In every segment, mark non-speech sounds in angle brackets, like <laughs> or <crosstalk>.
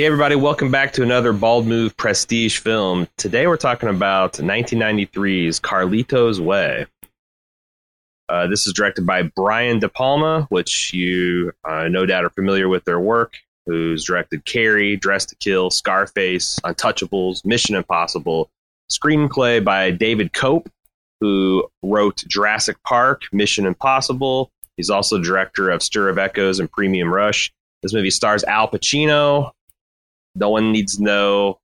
Hey, everybody, welcome back to another Bald Move Prestige film. Today we're talking about 1993's Carlito's Way. Uh, this is directed by Brian De Palma, which you uh, no doubt are familiar with their work, who's directed Carrie, Dress to Kill, Scarface, Untouchables, Mission Impossible. Screenplay by David Koepp, who wrote Jurassic Park, Mission Impossible. He's also director of Stir of Echoes and Premium Rush. This movie stars Al Pacino, no one needs no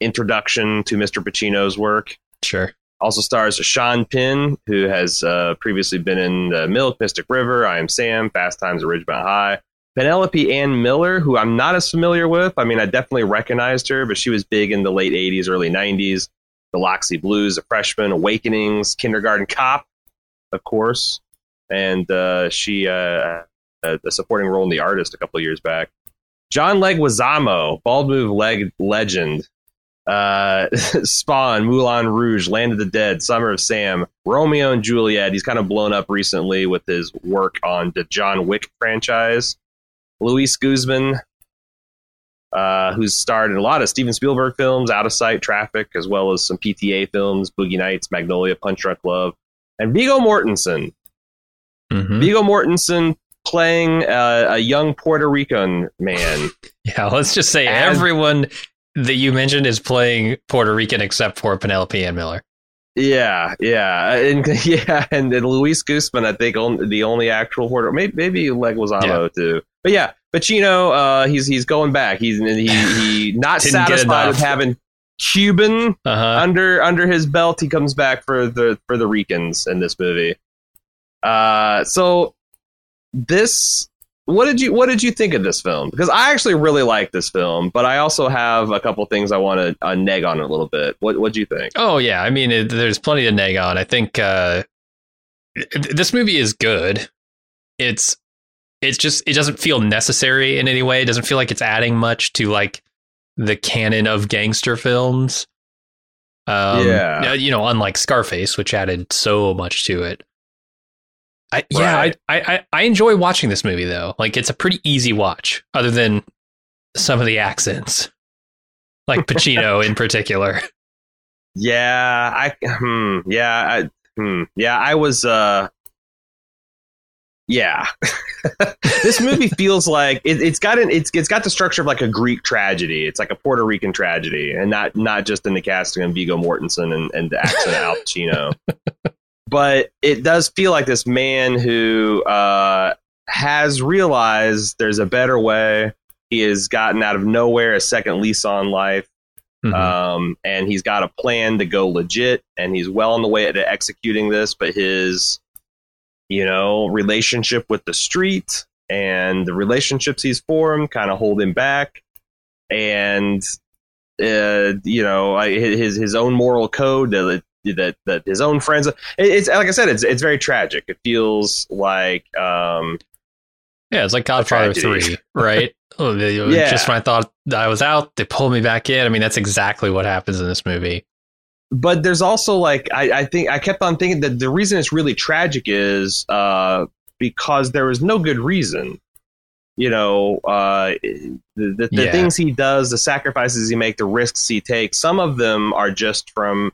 introduction to Mr. Pacino's work. Sure. Also stars Sean Penn, who has uh, previously been in The Milk, Mystic River, I Am Sam, Fast Times at Ridgemont High. Penelope Ann Miller, who I'm not as familiar with. I mean, I definitely recognized her, but she was big in the late 80s, early 90s. Biloxi Blues, A Freshman, Awakenings, Kindergarten Cop, of course. And uh, she, uh, a, a supporting role in The Artist a couple of years back. John Leguizamo, bald move leg legend. Uh, <laughs> Spawn, Moulin Rouge, Land of the Dead, Summer of Sam, Romeo and Juliet. He's kind of blown up recently with his work on the John Wick franchise. Luis Guzman, uh, who's starred in a lot of Steven Spielberg films, Out of Sight, Traffic, as well as some PTA films, Boogie Nights, Magnolia, Punch Drunk Love, and Viggo Mortensen. Mm-hmm. Viggo Mortensen playing a, a young Puerto Rican man. <laughs> Yeah, let's just say As- everyone that you mentioned is playing Puerto Rican except for Penelope Ann Miller. Yeah, yeah, and <laughs> yeah, and, then Luis Guzman, I think, on, the only actual Puerto, maybe maybe Leguizamo too, but yeah, Pacino, uh, he's he's going back. He's he he <laughs> not satisfied with having Cuban Uh huh. under under his belt. He comes back for the for the Ricans in this movie. Uh, so this what did you what did you think of this film? Because I actually really like this film, but I also have a couple things I want to uh, neg on a little bit. What what do you think? Oh yeah, I mean, it, there's plenty to neg on. I think uh, this movie is good. It's it's just it doesn't feel necessary in any way. It doesn't feel like it's adding much to like the canon of gangster films. Um, Yeah. uh, you know, unlike Scarface, which added so much to it. I, yeah, I, I I enjoy watching this movie though. Like it's a pretty easy watch, other than some of the accents, like Pacino in <laughs> particular. Yeah, I hmm, yeah, I hmm, yeah, I was uh yeah. <laughs> this movie <laughs> feels like it, it's got an it's it's got the structure of like a Greek tragedy. It's like a Puerto Rican tragedy, and not not just in the casting of Viggo Mortensen and, and the accent of Al Pacino. But it does feel like this man who uh, has realized there's a better way. He has gotten out of nowhere a second lease on life Mhm. um, and he's got a plan to go legit, and he's well on the way to executing this. But his, you know, relationship with the street and the relationships he's formed kind of hold him back, and uh, you know, his his own moral code that that that his own friends. it- It's like I said, it's it's very tragic. It feels like um, Yeah, it's like Godfather 3, <laughs> right? Oh, Yeah. Just when I thought I was out, they pulled me back in. I mean, that's exactly what happens in this movie. but there's also like I, I think I kept on thinking that the reason it's really tragic is uh, because there was no good reason. You know, uh, the the, the Yeah. things he does, the sacrifices he makes, the risks he takes. Some of them are just from.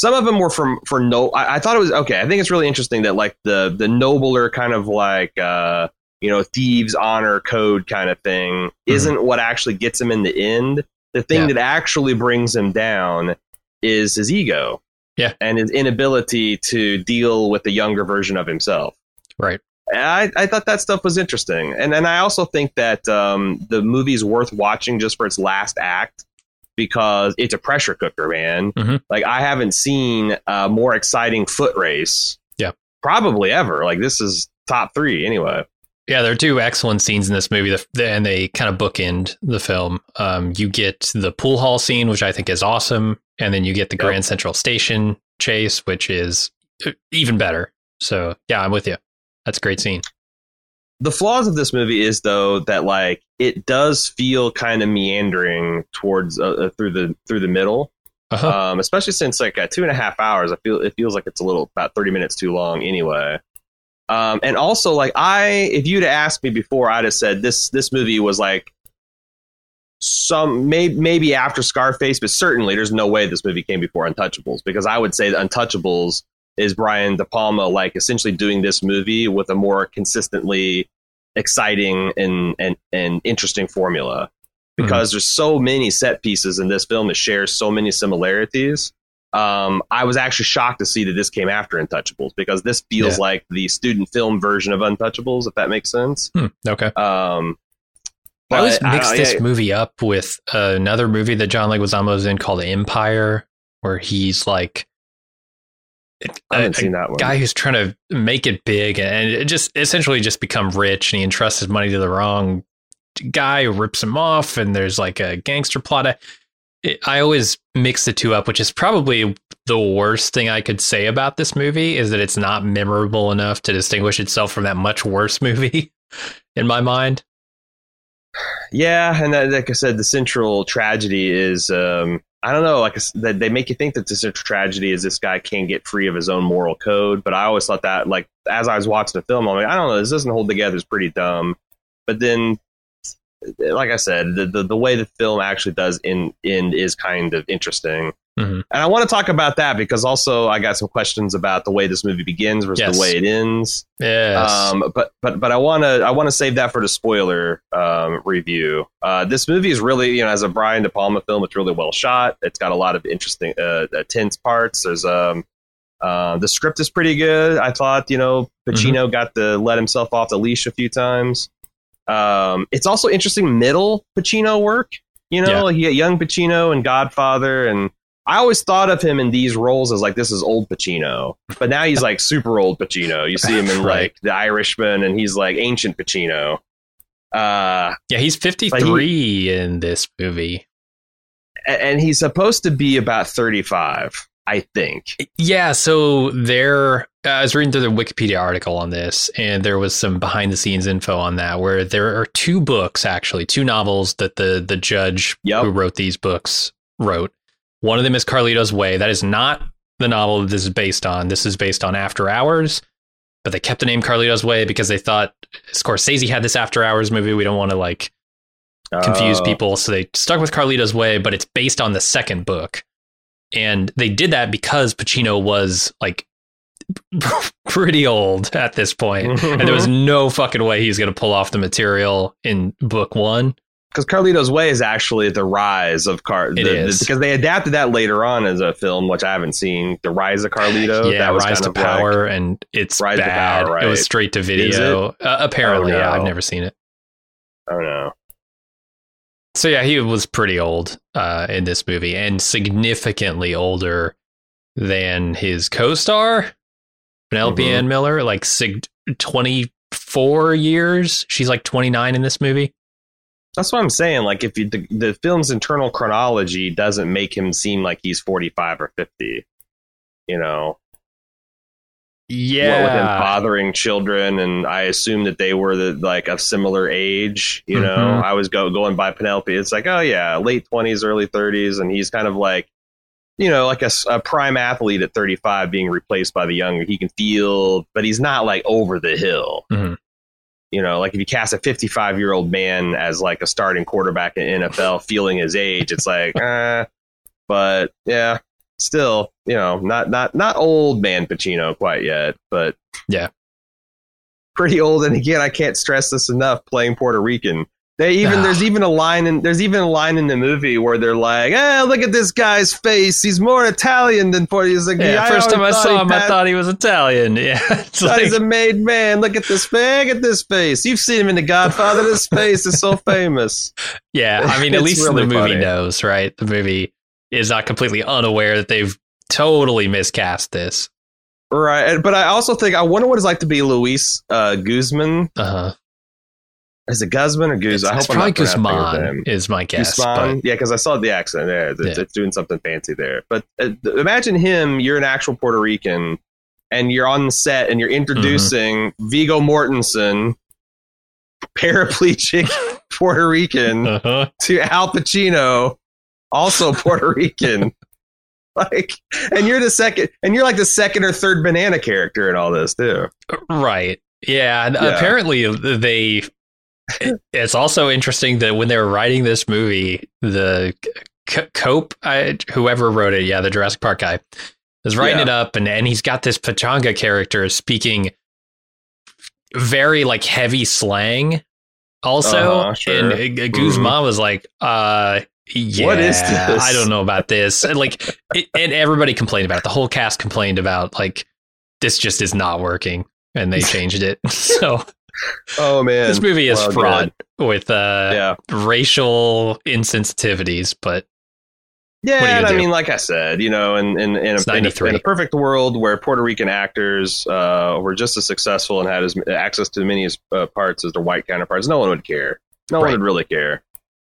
Some of them were from for no. I, I thought it was okay. I think it's really interesting that like the the nobler kind of like uh, you know thieves honor code kind of thing isn't what actually gets him in the end. The thing Yeah. that actually brings him down is his ego. Yeah. And his inability to deal with the younger version of himself. Right. I, I thought that stuff was interesting. And then I also think that um, the movie's worth watching just for its last act because it's a pressure cooker, man. Mhm. Like, I haven't seen a more exciting foot race. Yeah. Probably ever. Like, this is top three anyway. Yeah, there are two excellent scenes in this movie, and they kind of bookend the film. Um, you get the pool hall scene, which I think is awesome, and then you get the Yep. Grand Central Station chase, which is uh, even better. So, yeah, I'm with you. That's a great scene. The flaws of this movie is though that like it does feel kind of meandering towards uh, uh, through the through the middle Uh-huh. um, especially since like two and a half hours i feel it feels like it's a little about 30 minutes too long anyway um, and also like i if you'd asked me before i'd have said this this movie was like some maybe maybe after Scarface, but certainly there's no way this movie came before Untouchables because I would say Untouchables is Brian De Palma like essentially doing this movie with a more consistently exciting and and, and interesting formula because mm-hmm. there's so many set pieces in this film that share so many similarities. Um, I was actually shocked to see that this came after Untouchables because this feels yeah. like the student film version of Untouchables, if that makes sense. Hmm, okay. Um, I always mix this yeah. movie up with another movie that John Leguizamo's in called Empire, where he's like I haven't a, seen that one. Guy who's trying to make it big and it just essentially just become rich, and he entrusts his money to the wrong guy who rips him off, and there's like a gangster plot. I always mix the two up, which is probably the worst thing I could say about this movie is that it's not memorable enough to distinguish itself from that much worse <laughs> movie in my mind. Yeah, and that, like I said, the central tragedy is um, I don't know, like that they make you think that the a tragedy is this guy can't get free of his own moral code. But I always thought that, like, as I was watching the film, I'm like, I don't know, this doesn't hold together. It's pretty dumb. But then, like I said, the the, the way the film actually does end end is kind of interesting. Mm-hmm. And I want to talk about that because also I got some questions about the way this movie begins versus yes. the way it ends. Yes. Um, but but but I want to I want to save that for the spoiler um, review. Uh, this movie is really you know as a Brian De Palma film, it's really well shot. It's got a lot of interesting uh, tense parts. There's um uh, the script is pretty good. I thought you know Pacino mm-hmm. got to let himself off the leash a few times. Um, it's also interesting middle Pacino work. You know, yeah. he young Pacino and Godfather and I always thought of him in these roles as like this is old Pacino, but now he's like super old Pacino. You see him in <laughs> like The Irishman, and he's like ancient Pacino. Uh, yeah, he's fifty three in this movie, and he's supposed to be about thirty five. I think. Yeah, so there, I was reading through the Wikipedia article on this, and there was some behind the scenes info on that, where there are two books, actually, two novels that the the judge yep. who wrote these books wrote, one of them is Carlito's Way. That is not the novel that this is based on. This is based on After Hours, but they kept the name Carlito's Way because they thought Scorsese had this After Hours movie. We don't want to like confuse oh. people, so they stuck with Carlito's Way. But it's based on the second book, and they did that because Pacino was like <laughs> pretty old at this point, and there was <laughs> no fucking way he was going to pull off the material in book one because Carlito's Way is actually the rise of Car. It the, is. The, because they adapted that later on as a film, which I haven't seen. The Rise of Carlito. <laughs> Yeah, that was Rise to Power, like, and it's Rise bad. Power, right? It was straight to video. Uh, apparently, oh, yeah, I've never seen it. Oh no. So yeah, he was pretty old uh, in this movie, and significantly older than his co-star Penelope mm-hmm. Ann Miller, like sig- twenty four years. She's like twenty nine in this movie. That's what I'm saying. Like, if you, the, the film's internal chronology doesn't make him seem like he's 45 or 50, you know. Yeah, with him fathering children, and I assume that they were the, like of similar age. You know, mm-hmm. I was go, going by Penelope. It's like, oh yeah, late 20s, early 30s, and he's kind of like, you know, like a, a prime athlete at 35 being replaced by the younger. He can feel, but he's not like over the hill. Mm-hmm. You know, like if you cast a 55 year old man as like a starting quarterback in NFL, feeling his age, it's like, eh. <laughs> But yeah, still, you know, not not not old man Pacino quite yet, but yeah, pretty old. And again, I can't stress this enough. Playing Puerto Rican, they even there's even a line in there's even a line in the movie where they're like, "Eh, look at this guy's face. He's more Italian than Puerto." He's like, yeah, first time I saw him, passed, I thought he was Italian. <laughs> Yeah, it's like, he's a made man. Look at this face. Look at this face. You've seen him in The Godfather. This face is so <laughs> famous. Yeah, I mean, at least really the movie funny. knows, right? The movie is not completely unaware that they've totally miscast this. Right, but I also think I wonder what it's like to be Luis uh, Guzman. Uh huh is it Guzman or Guz? I hope I'm probably Guzman is my guess. Guzman? Yeah, because I saw the accent there. It's, yeah. it's, doing something fancy there. But uh, imagine him. You're an actual Puerto Rican, and you're on the set, and you're introducing mm-hmm. Viggo Mortensen, paraplegic <laughs> Puerto Rican, uh-huh. to Al Pacino, also Puerto Rican. <laughs> like, and you're the second, and you're like the second or third banana character in all this too. Right. Yeah, yeah. apparently they it's also interesting that when they were writing this movie, the C- Koepp, I, whoever wrote it, yeah, the Jurassic Park guy, is writing Yeah. it up, and and he's got this Pachanga character speaking very like heavy slang. Also, Uh-huh, sure. and uh, Guzman was like, uh. Yeah, What is this? I don't know about this. And like, <laughs> it, and everybody complained about it. The whole cast complained about like this just is not working, and they <laughs> changed it. <laughs> So Oh man, this movie is Well, fraught with uh. Yeah, racial insensitivities, but yeah. What are you and gonna I mean, like I said, you know, in in, in, a, in, a, in a perfect world where Puerto Rican actors uh, were just as successful and had as access to many as, uh, parts as their white counterparts, no one would care. No one would really care.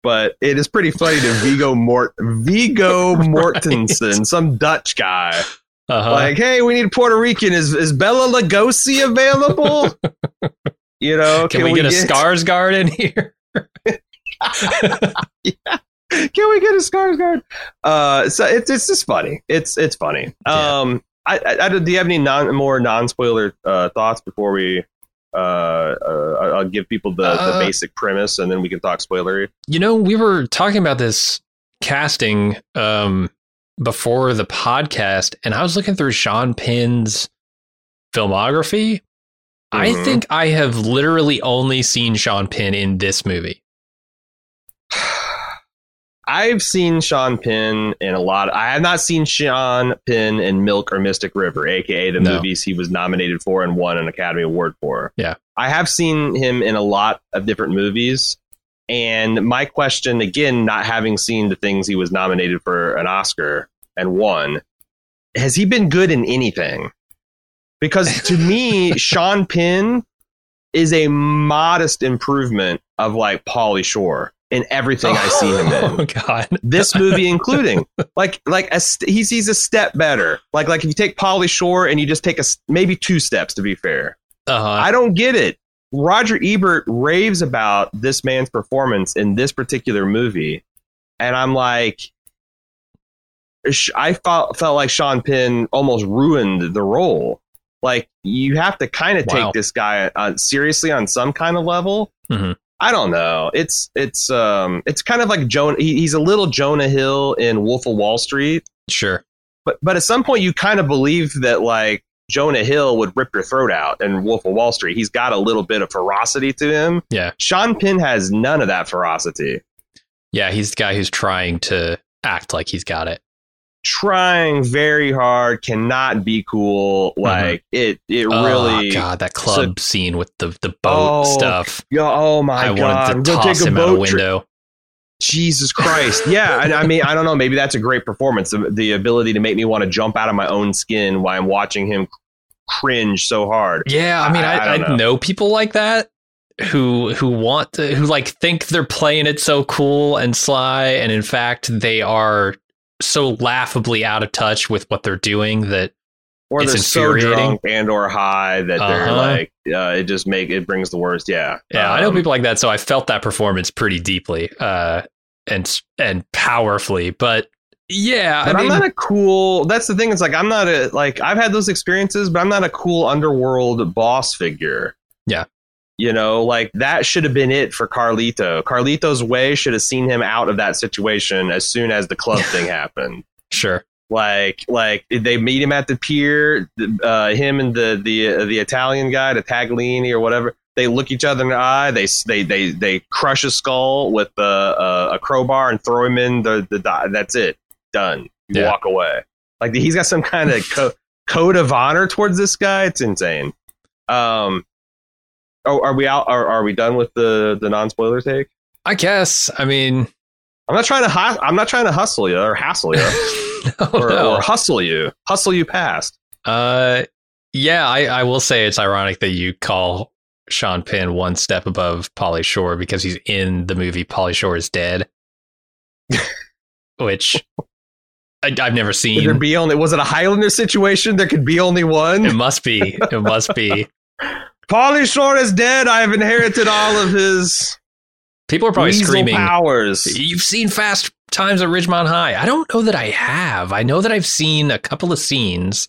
But it is pretty funny to Viggo Mort Viggo <laughs> Mortensen, some Dutch guy, uh-huh. like, hey, we need Puerto Rican. Is is Bela Lugosi available? <laughs> you know, can, we, get, a Scars guard in here? <laughs> Can we get a Skarsgård? Uh, so it's it's just funny. It's it's funny. Yeah. Um, I, I, I- do you have any non more non spoiler uh, thoughts before we? Uh, uh, I'll give people the, Uh, the basic premise, and then we can talk spoilery. You know, we were talking about this casting um, before the podcast, and I was looking through Sean Penn's filmography. I Mhm. think I have literally only seen Sean Penn in this movie. <sighs> I've seen Sean Penn in a lot. I have not seen Sean Penn in Milk or Mystic River, aka the No. movies he was nominated for and won an Academy Award for. Yeah. I have seen him in a lot of different movies. And my question, again, not having seen the things he was nominated for an Oscar and won, has he been good in anything? Because to <laughs> me, Sean Penn is a modest improvement of like Pauly Shore in everything I see him in. <laughs> Oh God! this movie <laughs> including like like a st- he's he's a step better. Like like if you take Pauly Shore and you just take a maybe two steps to be fair. Uh-huh. I don't get it. Roger Ebert raves about this man's performance in this particular movie and I'm like I felt felt like Sean Penn almost ruined the role like you have to kind of Wow. take this guy uh, seriously on some kind of level Mhm. I don't know. It's it's um it's kind of like Jonah. He, he's a little Jonah Hill in Wolf of Wall Street, Sure. but but at some point you kind of believe that like Jonah Hill would rip your throat out in Wolf of Wall Street. He's got a little bit of ferocity to him. Yeah. Sean Penn has none of that ferocity. Yeah, he's the guy who's trying to act like he's got it. Trying very hard, cannot be cool. Mm-hmm. Like it, it oh, really. oh God, that club scene with the the boat Oh, stuff. Yo, oh my I god! wanted to We'll toss take a him out a window. Jesus Christ. Yeah. And I mean, I don't know. Maybe that's a great performance. The, the ability to make me want to jump out of my own skin while I'm watching him cringe so hard. Yeah, I mean, I- I, I I, know. know people like that who who want to, who like think they're playing it so cool and sly, and in fact they are so laughably out of touch with what they're doing that Or It's they're so infuriating. drunk and or high that they're Uh-huh. like, uh, it just make it brings the worst. Yeah. yeah, I know Um, people like that. So I felt that performance pretty deeply uh, and and powerfully, but yeah, But I am not a cool. That's the thing. It's like I'm not a like I've had those experiences, but I'm not a cool underworld boss figure. Yeah. You know, like that should have been it for Carlito. Carlito's way should have seen him out of that situation as soon as the club <laughs> thing happened. sure, Like, like they meet him at the pier. Uh, him and the the uh, the Italian guy, the Taglini or whatever. They look each other in the eye. They they they they crush his skull with uh, uh, a crowbar and throw him in the the. di- That's it. Done. You Yeah. walk away. Like he's got some kind of co- code of honor towards this guy. It's insane. Um. Oh, are we out? Are, are we done with the the non spoiler take? I guess. I mean, I'm not trying to. Hu- I'm not trying to hustle you or hassle you <laughs> no, or, no. or hustle you. Hustle you past. Uh, yeah, I, I will say it's ironic that you call Sean Penn one step above Pauly Shore because he's in the movie Pauly Shore is Dead, <laughs> which I, I've never Could there seen. be only was it a Highlander situation? There could be only one. It must be. It must be. <laughs> Pauly Shore is dead. I have inherited all of his People are probably screaming. powers. You've seen Fast Times at Ridgemont High. I don't know that I have. I know that I've seen a couple of scenes,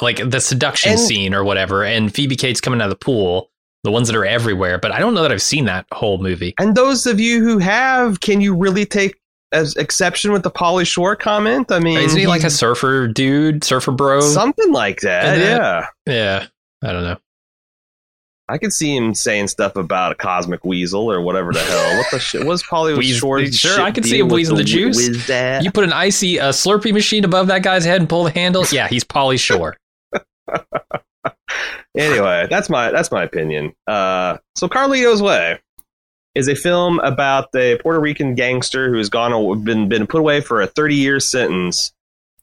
like the seduction And- scene or whatever, and Phoebe Cates coming out of the pool. the ones that are everywhere. But I don't know that I've seen that whole movie. And those of you who have, can you really take as exception with the Pauly Shore comment? I mean, Isn't he like a surfer dude, surfer bro? something like that- yeah, yeah, I don't know. I could see him saying stuff about a cosmic weasel or whatever the hell. What the shit? What's Pauly Wheeze- Shore's sure, I could see him wheezing the wi- juice. You put an icy uh, Slurpee machine above that guy's head and pull the handle. Yeah, he's Pauly Shore. <laughs> <laughs> anyway, that's my that's my opinion. Uh, so Carlito's Way is a film about a Puerto Rican gangster who's gone been been put away for a 30 year sentence,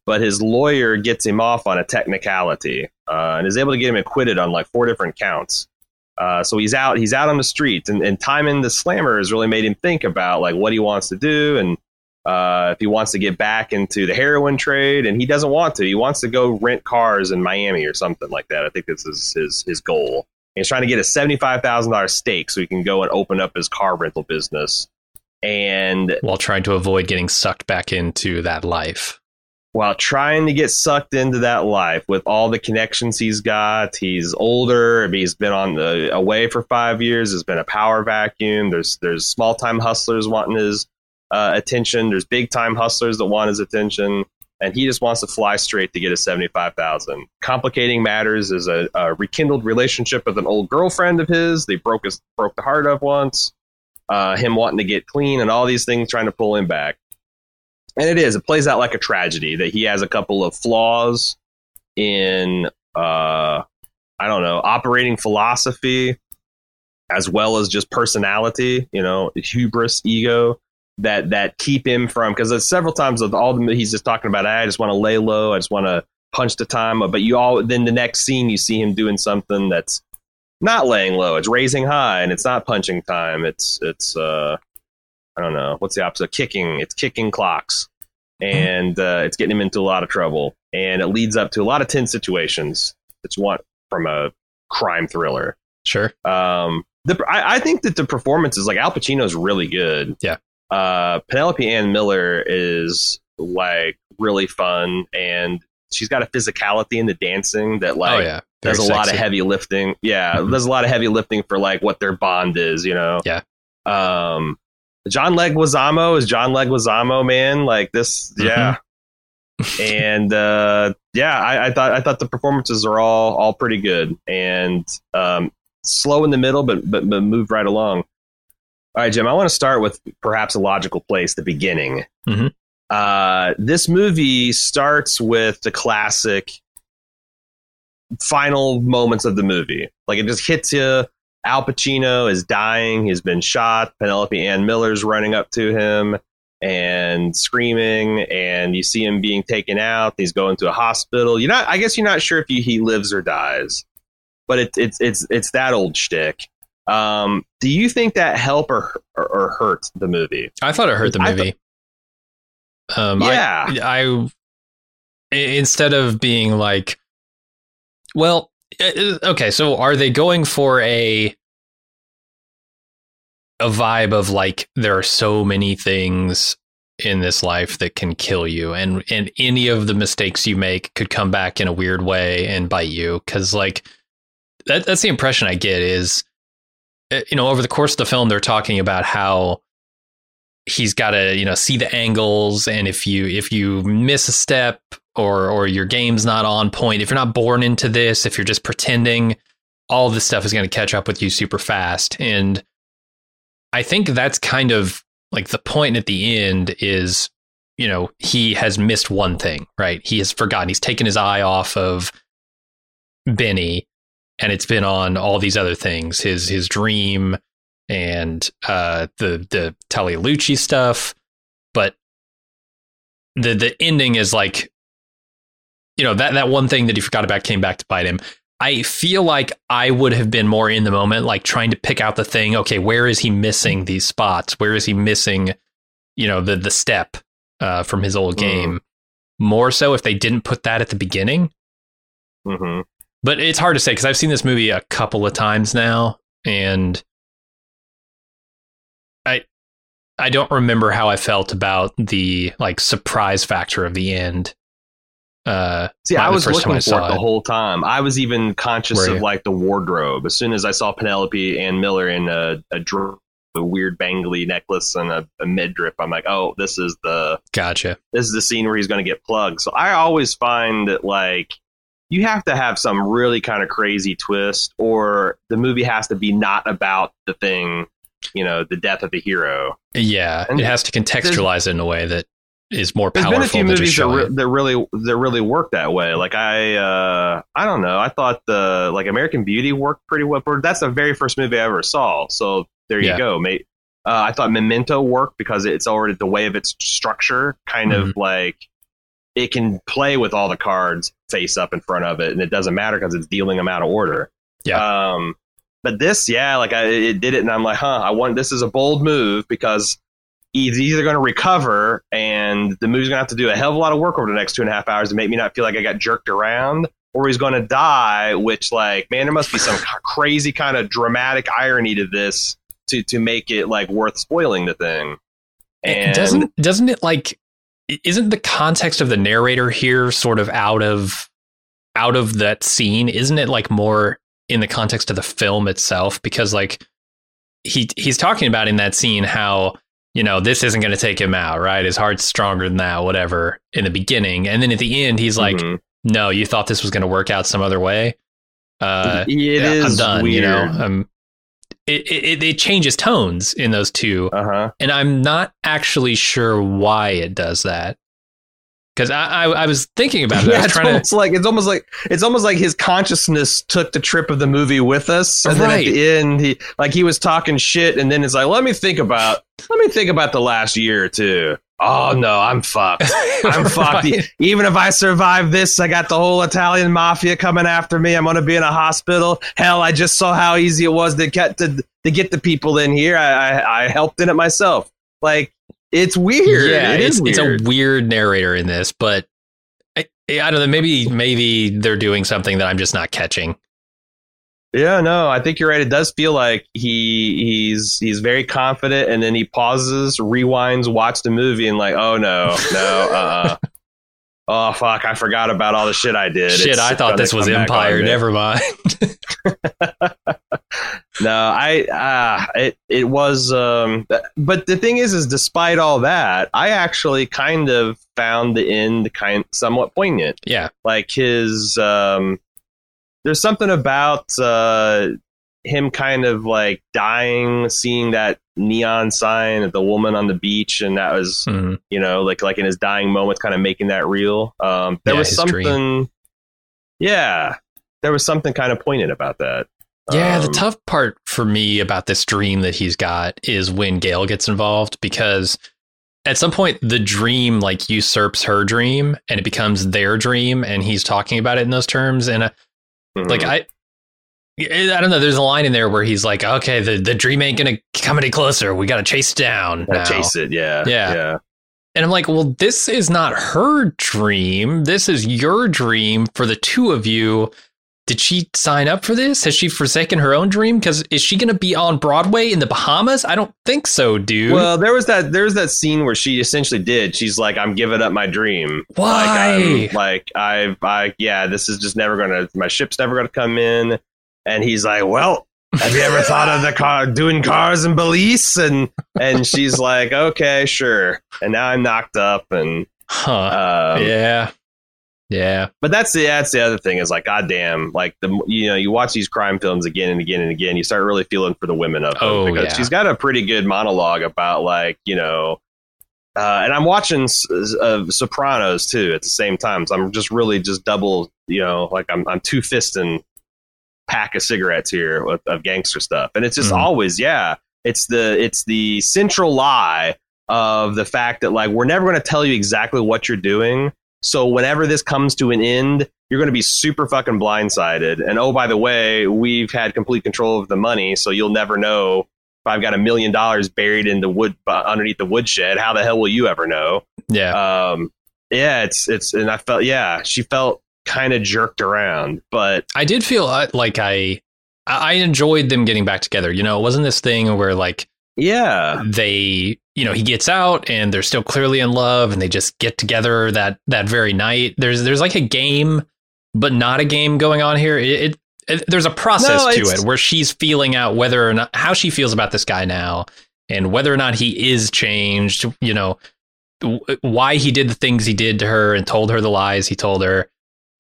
but his lawyer gets him off on a technicality uh, and is able to get him acquitted on like four different counts. Uh, so he's out he's out on the street and, and timing the slammer has really made him think about like what he wants to do and uh, if he wants to get back into the heroin trade, and he doesn't want to. He wants to go rent cars in Miami or something like that. I think this is his his goal. And he's trying to get a seventy five thousand dollars stake so he can go and open up his car rental business. And while trying to avoid getting sucked back into that life. While trying to get sucked into that life with all the connections he's got, he's older. He's been on the away for five years. There's been a power vacuum. There's there's small time hustlers wanting his uh, attention. There's big time hustlers that want his attention, and he just wants to fly straight to get a seventy five thousand. Complicating matters is a, a rekindled relationship with an old girlfriend of his. They broke his broke the heart of once. Uh, him wanting to get clean and all these things trying to pull him back. And it is. It plays out like a tragedy that he has a couple of flaws in uh I don't know, operating philosophy as well as just personality, you know, hubris, ego that that keep him from because several times of all the he's just talking about I just want to lay low, I just want to punch the time, but you all then the next scene you see him doing something that's not laying low, it's raising high and it's not punching time. It's it's uh I don't know, what's the opposite? Kicking. It's kicking clocks. And uh, it's getting him into a lot of trouble. And it leads up to a lot of tense situations that you want from a crime thriller. Sure. Um, the, I, I think that the performances, like Al Pacino's really good. Yeah. Uh, Penelope Ann Miller is like really fun, and she's got a physicality in the dancing that like oh yeah. there's a lot of heavy lifting. Yeah, Mhm. there's a lot of heavy lifting for like what their bond is. You know. Yeah. Um, John Leguizamo is John Leguizamo, man. Like this, Mm-hmm. yeah. <laughs> and uh, yeah, I, I thought I thought the performances are all all pretty good and um, slow in the middle, but but, but moved right along. All right, Jim. I want to start with perhaps a logical place, the beginning. Mhm. Uh, this movie starts with the classic final moments of the movie. Like it just hits you. Al Pacino is dying. He's been shot. Penelope Ann Miller's running up to him and screaming, and you see him being taken out. He's going to a hospital. You're not. I guess you're not sure if he, he lives or dies, but it's it's it's it's that old shtick. Um, do you think that help or, or or hurt the movie? I thought it hurt the movie. um, yeah, I, i- instead of being like, well, okay, so are they going for a a vibe of like there are so many things in this life that can kill you and and any of the mistakes you make could come back in a weird way and bite you? Cuz like that that's the impression I get is uh, you know over the course of the film they're talking about how he's got to you know see the angles and if you if you miss a step or or your game's not on point if you're not born into this if you're just pretending all this stuff is going to catch up with you super fast. And i think that's kind of like the point at the end is you know he has missed one thing right? He has forgotten. He's taken his eye off of benny and it's been on all these other things his his dream and uh the the Lucci stuff but the the ending is like you know that that one thing that he forgot about came back to bite him. I feel like i would have been more in the moment like trying to pick out the thing okay where is he missing these spots? Where is he missing you know the the step uh from his old Mhm. game? More so if they didn't put that at the beginning. Hmm but it's hard to say because I've seen this movie a couple of times now, and I I don't remember how I felt about the like surprise factor of the end. Uh, See, I was looking for it the whole time. I was even conscious of like the wardrobe. As soon as I saw Penelope and Miller in a, a, dr- a weird bangly necklace and a, a midriff, I'm like, oh, this is the Gotcha. this is the scene where he's going to get plugged. So I always find that like you have to have some really kind of crazy twist, or the movie has to be not about the thing, you know, the death of the hero. Yeah, And it has to contextualize it in a way that is more There's powerful been a few movies that, re- that really that really work that way. Like I, uh, I don't know. I thought the like American Beauty worked pretty well. That's the very first movie I ever saw. So there you Yeah. go, mate. Uh, I thought Memento worked because it's already the way of its structure, kind of Mm-hmm. like it can play with all the cards face up in front of it, and it doesn't matter because it's dealing them out of order. Yeah. Um, but this, yeah, like I, it did it, and I'm like, huh, I want this is a bold move because he's either going to recover, and the movie's going to have to do a hell of a lot of work over the next two and a half hours to make me not feel like I got jerked around, or he's going to die. Which, like, man, there must be some crazy kind of dramatic irony to this to to make it like worth spoiling the thing. And doesn't doesn't it like isn't the context of the narrator here sort of out of out of that scene isn't it like more in the context of the film itself because like he he's talking about in that scene how you know this isn't going to take him out right his heart's stronger than that whatever in the beginning and then at the end he's like Mhm. no you thought this was going to work out some other way uh it is i'm done weird. you know um it, it it changes tones in those two Uh huh. and I'm not actually sure why it does that. Because I, I I was thinking about it. Yeah, it's trying to. almost like it's almost like it's almost like his consciousness took the trip of the movie with us, and then Right. at the end, he like he was talking shit, and then it's like, let me think about let me think about the last year or two. Oh no, I'm fucked. <laughs> I'm fucked. Right. Even if I survive this, I got the whole Italian mafia coming after me. I'm gonna be in a hospital. Hell, I just saw how easy it was to get to to get the people in here. I I, I helped in it myself. Like it's weird. Yeah, it it's, is it's a weird narrator in this, but I, I don't know. Maybe maybe they're doing something that I'm just not catching. Yeah, no, I think you're right. It does feel like he he's he's very confident, and then he pauses, rewinds, watches the movie, and like, oh no, no, uh, uh <laughs> oh fuck, I forgot about all the shit I did. Shit, It's I thought this was come back on Empire. Never mind. <laughs> No, I ah, it it was. Um, but the thing is, is despite all that, I actually kind of found the end kind somewhat poignant. yeah, like his um there's something about uh him kind of like dying seeing that neon sign of the woman on the beach and that was Mhm. you know like like in his dying moments kind of making that real um there Yeah, was something dream. yeah there was something kind of poignant about that Yeah, the Um, tough part for me about this dream that he's got is when Gail gets involved because at some point the dream like usurps her dream and it becomes their dream and he's talking about it in those terms and uh, mhm. like I I don't know there's a line in there where he's like okay the the dream ain't to come any closer we got to chase it down Gotta now." chase it yeah Yeah. yeah And I'm like, well, this is not her dream. This is your dream for the two of you. Did she sign up for this? Has she forsaken her own dream? Because is she going to be on Broadway in the Bahamas? I don't think so, dude. well there was that there was that scene where she essentially did she's like i'm giving up my dream Why? Like, I'm, like I've, I, yeah, this is just never gonna. My ship's never gonna come in. And he's like, well, have you ever thought of the car doing cars and Belize? And and she's like, okay, sure. And now I'm knocked up. And huh? um, yeah, yeah, but that's the that's the other thing is like, goddamn, like the you know you watch these crime films again and again and again, you start really feeling for the women of them Oh, because yeah. she's got a pretty good monologue about like you know. Uh, and I'm watching uh, Sopranos too at the same time, so I'm just really just double, you know, like I'm I'm two fisting pack of cigarettes here with, of gangster stuff, and it's just Mhm. always, yeah, it's the it's the central lie of the fact that like we're never going to tell you exactly what you're doing, so whenever this comes to an end, you're going to be super fucking blindsided. And oh, by the way, we've had complete control of the money, so you'll never know if I've got a million dollars buried in the wood uh, underneath the woodshed. How the hell will you ever know? yeah. Um, yeah, it's it's, and I felt yeah, she felt kind of jerked around, but I did feel uh, like I I enjoyed them getting back together. You know, it wasn't this thing where like Yeah. they you know he gets out and they're still clearly in love and they just get together that that very night there's there's like a game but not a game going on here it, it, it there's a process No, to it where she's feeling out whether or not how she feels about this guy now and whether or not he is changed you know why he did the things he did to her and told her the lies he told her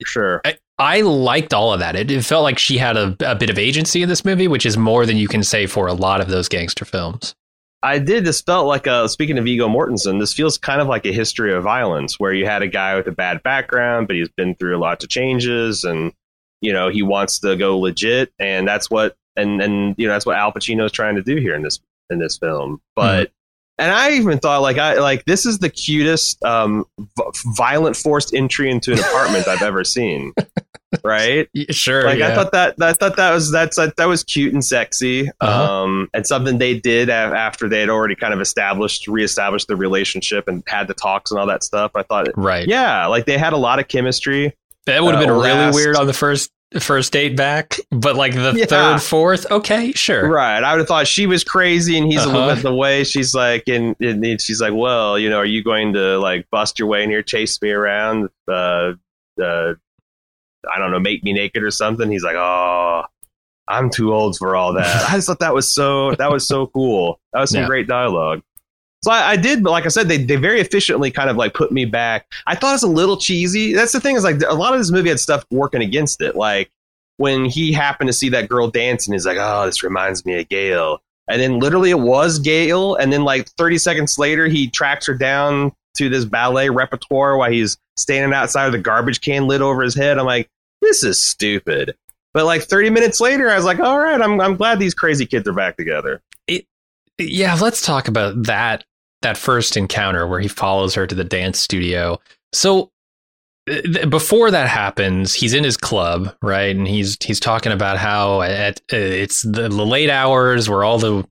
Sure. I, I liked all of that. It, it felt like she had a, a bit of agency in this movie, which is more than you can say for a lot of those gangster films. I did. This felt like a, speaking of Viggo Mortensen, this feels kind of like a history of violence where you had a guy with a bad background, but he's been through lots of changes and, you know, he wants to go legit. And that's what, and, and, you know, that's what Al Pacino is trying to do here in this, in this film. Mm-hmm. But, and I even thought like, I, like, this is the cutest, um, v- violent forced entry into an apartment I've ever seen. <laughs> Right. Sure. Like yeah. I thought that I thought that was that's that, that was cute and sexy, Uh-huh. um, and something they did after they had already kind of established, reestablished the relationship and had the talks and all that stuff. I thought, right. yeah, like they had a lot of chemistry. That would have uh, been really last- weird on the first first date back, but like the Yeah. third, fourth, okay, sure. Right. I would have thought she was crazy, and he's a little Uh-huh. bit the way she's like, and, and she's like, well, you know, are you going to like bust your way in here, chase me around, uh, uh, I don't know, make me naked or something? He's like, oh. I'm too old for all that. <laughs> I just thought that was so that was so cool. That was some Yeah. great dialogue. So I, I did, but like I said, they they very efficiently kind of like put me back. I thought it was a little cheesy. That's the thing is like a lot of this movie had stuff working against it. Like when he happened to see that girl dancing, he's like, "Oh, this reminds me of Gail." And then literally it was Gail. And then like 30 seconds later, he tracks her down to this ballet repertoire while he's standing outside with a garbage can lid over his head. I'm like, this is stupid. But like 30 minutes later, I was like, all right, I'm I'm glad these crazy kids are back together. Yeah, let's talk about that that first encounter where he follows her to the dance studio. So th- before that happens, he's in his club, right? And he's he's talking about how at uh, it's the, late hours where all the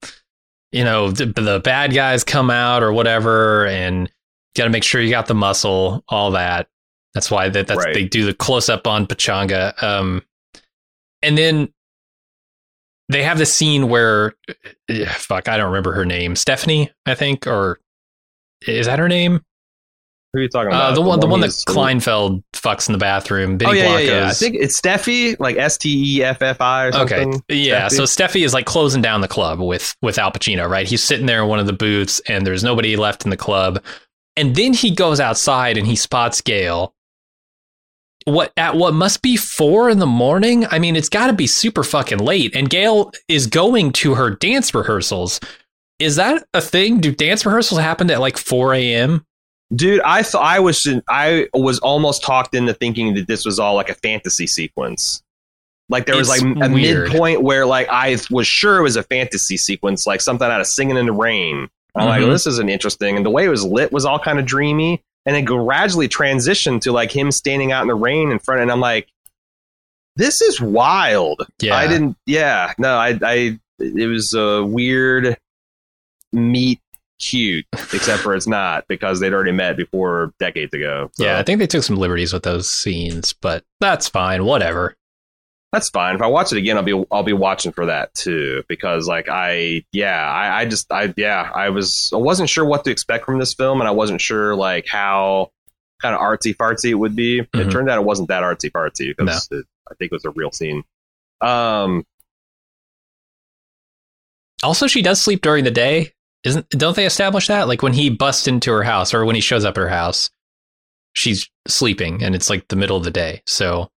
you know the, the bad guys come out or whatever, and you got to make sure you got the muscle, all that. That's why that that's, Right. they do the close up on Pachanga. Um, and then they have this scene where uh, fuck, I don't remember her name. Stephanie, I think, or is that her name? Who are you talking Uh, about? the one, the one that Kleinfeld fucks in the bathroom. Benny Oh yeah, yeah, Blanco's. yeah. I think it's Steffi, like S T E F F I or Okay, yeah. Steffi? So Steffi is like closing down the club with with Al Pacino, right? He's sitting there in one of the booths, and there's nobody left in the club. And then he goes outside and he spots Gail. What at what must be four in the morning? I mean, it's got to be super fucking late. And Gail is going to her dance rehearsals. Is that a thing? Do dance rehearsals happen at like four a.m.? Dude, I thought I was I was almost talked into thinking that this was all like a fantasy sequence. Like there was It's like a weird. midpoint where like I was sure it was a fantasy sequence, like something out of Singing in the Rain. I'm like, Mhm. well, this isn't interesting. And the way it was lit was all kind of dreamy, and then gradually transitioned to like him standing out in the rain in front. And I'm like, this is wild. Yeah, I didn't. Yeah, no, I, I. It was a weird meet cute, except for it's not because they'd already met before decades ago. So Yeah, I think they took some liberties with those scenes, but that's fine. Whatever. That's fine. If I watch it again, I'll be I'll be watching for that too because like I yeah I, I just I yeah I was I wasn't sure what to expect from this film and I wasn't sure like how kind of artsy fartsy it would be. It Mhm. turned out it wasn't that artsy fartsy because it, I think it was a real scene. Um, Also, she does sleep during the day. Isn't don't they establish that? Like when he busts into her house or when he shows up at her house, she's sleeping and it's like the middle of the day. So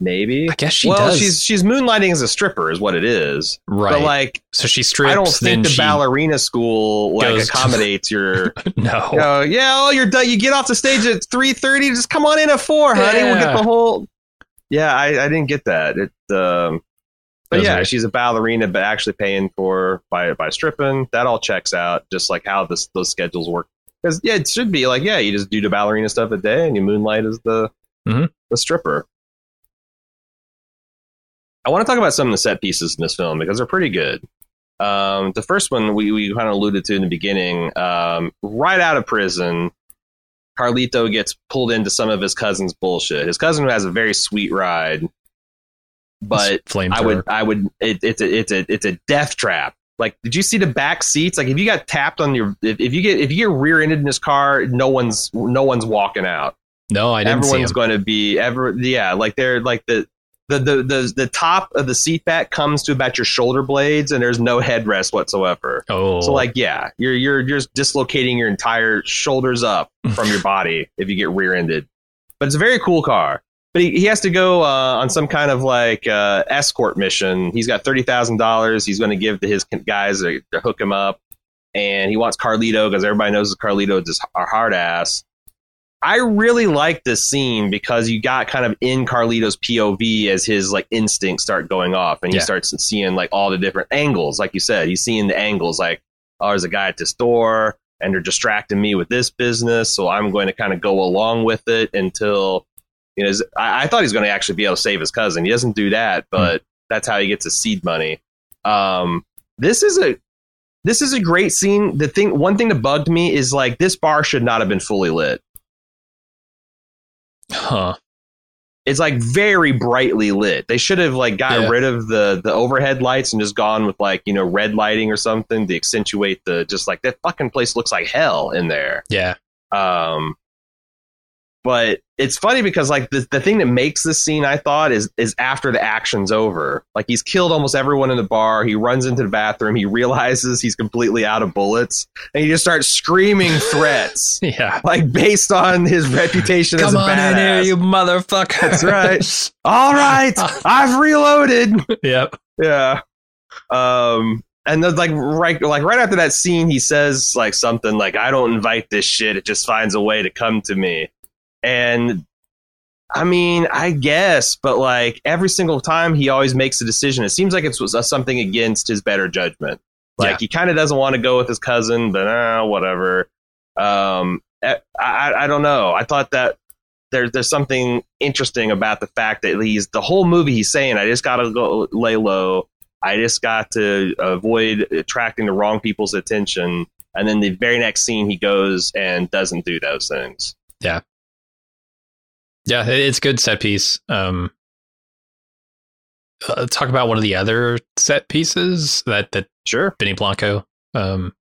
maybe. I guess she well, does. she's she's moonlighting as a stripper is what it is. right. But like so she strips. I don't think the ballerina school like goes to- accommodates your <laughs> no. you know, yeah, oh, you're done. You get off the stage at three thirty. Just come on in at four, honey. We'll get the whole. Yeah, I, I didn't get that. It, um, but yeah, she's a ballerina, but actually paying for by by stripping. That all checks out. Just like how this those schedules work. Because yeah, it should be like yeah, you just do the ballerina stuff a day, and you moonlight as the Mhm. the stripper. I want to talk about some of the set pieces in this film because they're pretty good. Um, the first one we, we kind of alluded to in the beginning. Um, right out of prison, Carlito gets pulled into some of his cousin's bullshit. His cousin has a very sweet ride, but I would I would it, it's a it's a it's a death trap Like, did you see the back seats? Like, if you got tapped on your, if, if you get if you get rear-ended in this car, no one's no one's walking out. No, I didn't Everyone's going to be ever. Yeah, like they're like the. The, the, the, the top of the seat back comes to about your shoulder blades and there's no headrest whatsoever. Oh, So like yeah, you're you're you're just dislocating your entire shoulders up <laughs> from your body if you get rear-ended. But it's a very cool car. But he, he has to go uh, on some kind of like uh, escort mission. He's got thirty thousand dollars. He's going to give to his guys to, to hook him up, and he wants Carlito because everybody knows Carlito is just a hard ass. I really like this scene because you got kind of in Carlito's POV as his like instincts start going off, and he Yeah. starts seeing like all the different angles. Like you said, he's seeing the angles like, oh, there's a guy at this door and they're distracting me with this business, so I'm going to kind of go along with it until you know. I, I thought he's going to actually be able to save his cousin. He doesn't do that, but that's how he gets his seed money. Um, this is a this is a great scene. The thing, one thing that bugged me is like this bar should not have been fully lit. Huh? it's like very brightly lit. They should have like got Yeah. rid of the the overhead lights and just gone with like you know red lighting or something to accentuate the just like that fucking place looks like hell in there. Yeah, Um, but it's funny because like the the thing that makes this scene I thought is is after the action's over. Like he's killed almost everyone in the bar. He runs into the bathroom. He realizes he's completely out of bullets, and he just starts screaming <laughs> threats. yeah. Like based on his reputation as Come a on in here, you motherfucker! That's right. <laughs> All right, I've reloaded. yep. Yeah. Um, and then like right like right after that scene, he says like something like, "I don't invite this shit. It just finds a way to come to me." And I mean, I guess, but like every single time, he always makes a decision. It seems like it's was something against his better judgment. Like Yeah. he kind of doesn't want to go with his cousin, but uh, whatever. Um, I, I I don't know. I thought that there, there's something interesting about the fact that he's the whole movie he's saying I just gotta go lay low. I just got to avoid attracting the wrong people's attention. And then the very next scene he goes and doesn't do those things. Yeah, it- it's good set piece. Um, uh, talk about one of the other set pieces that that Sure. Benny Blanco um,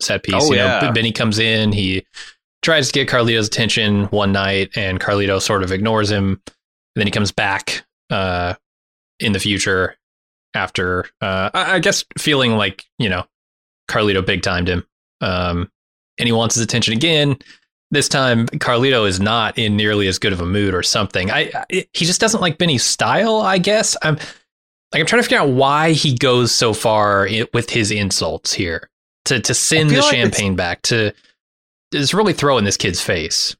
set piece. Oh, you know, yeah. Benny comes in, he tries to get Carlito's attention one night, and Carlito sort of ignores him. And then he comes back uh, in the future after, uh, I, I guess, feeling like you know Carlito big timed him, um, and he wants his attention again. This time, Carlito is not in nearly as good of a mood or something. I, I he just doesn't like Benny's style. I guess I'm like I'm trying to figure out why he goes so far with his insults here to to send the like champagne back to is really throw in this kid's face.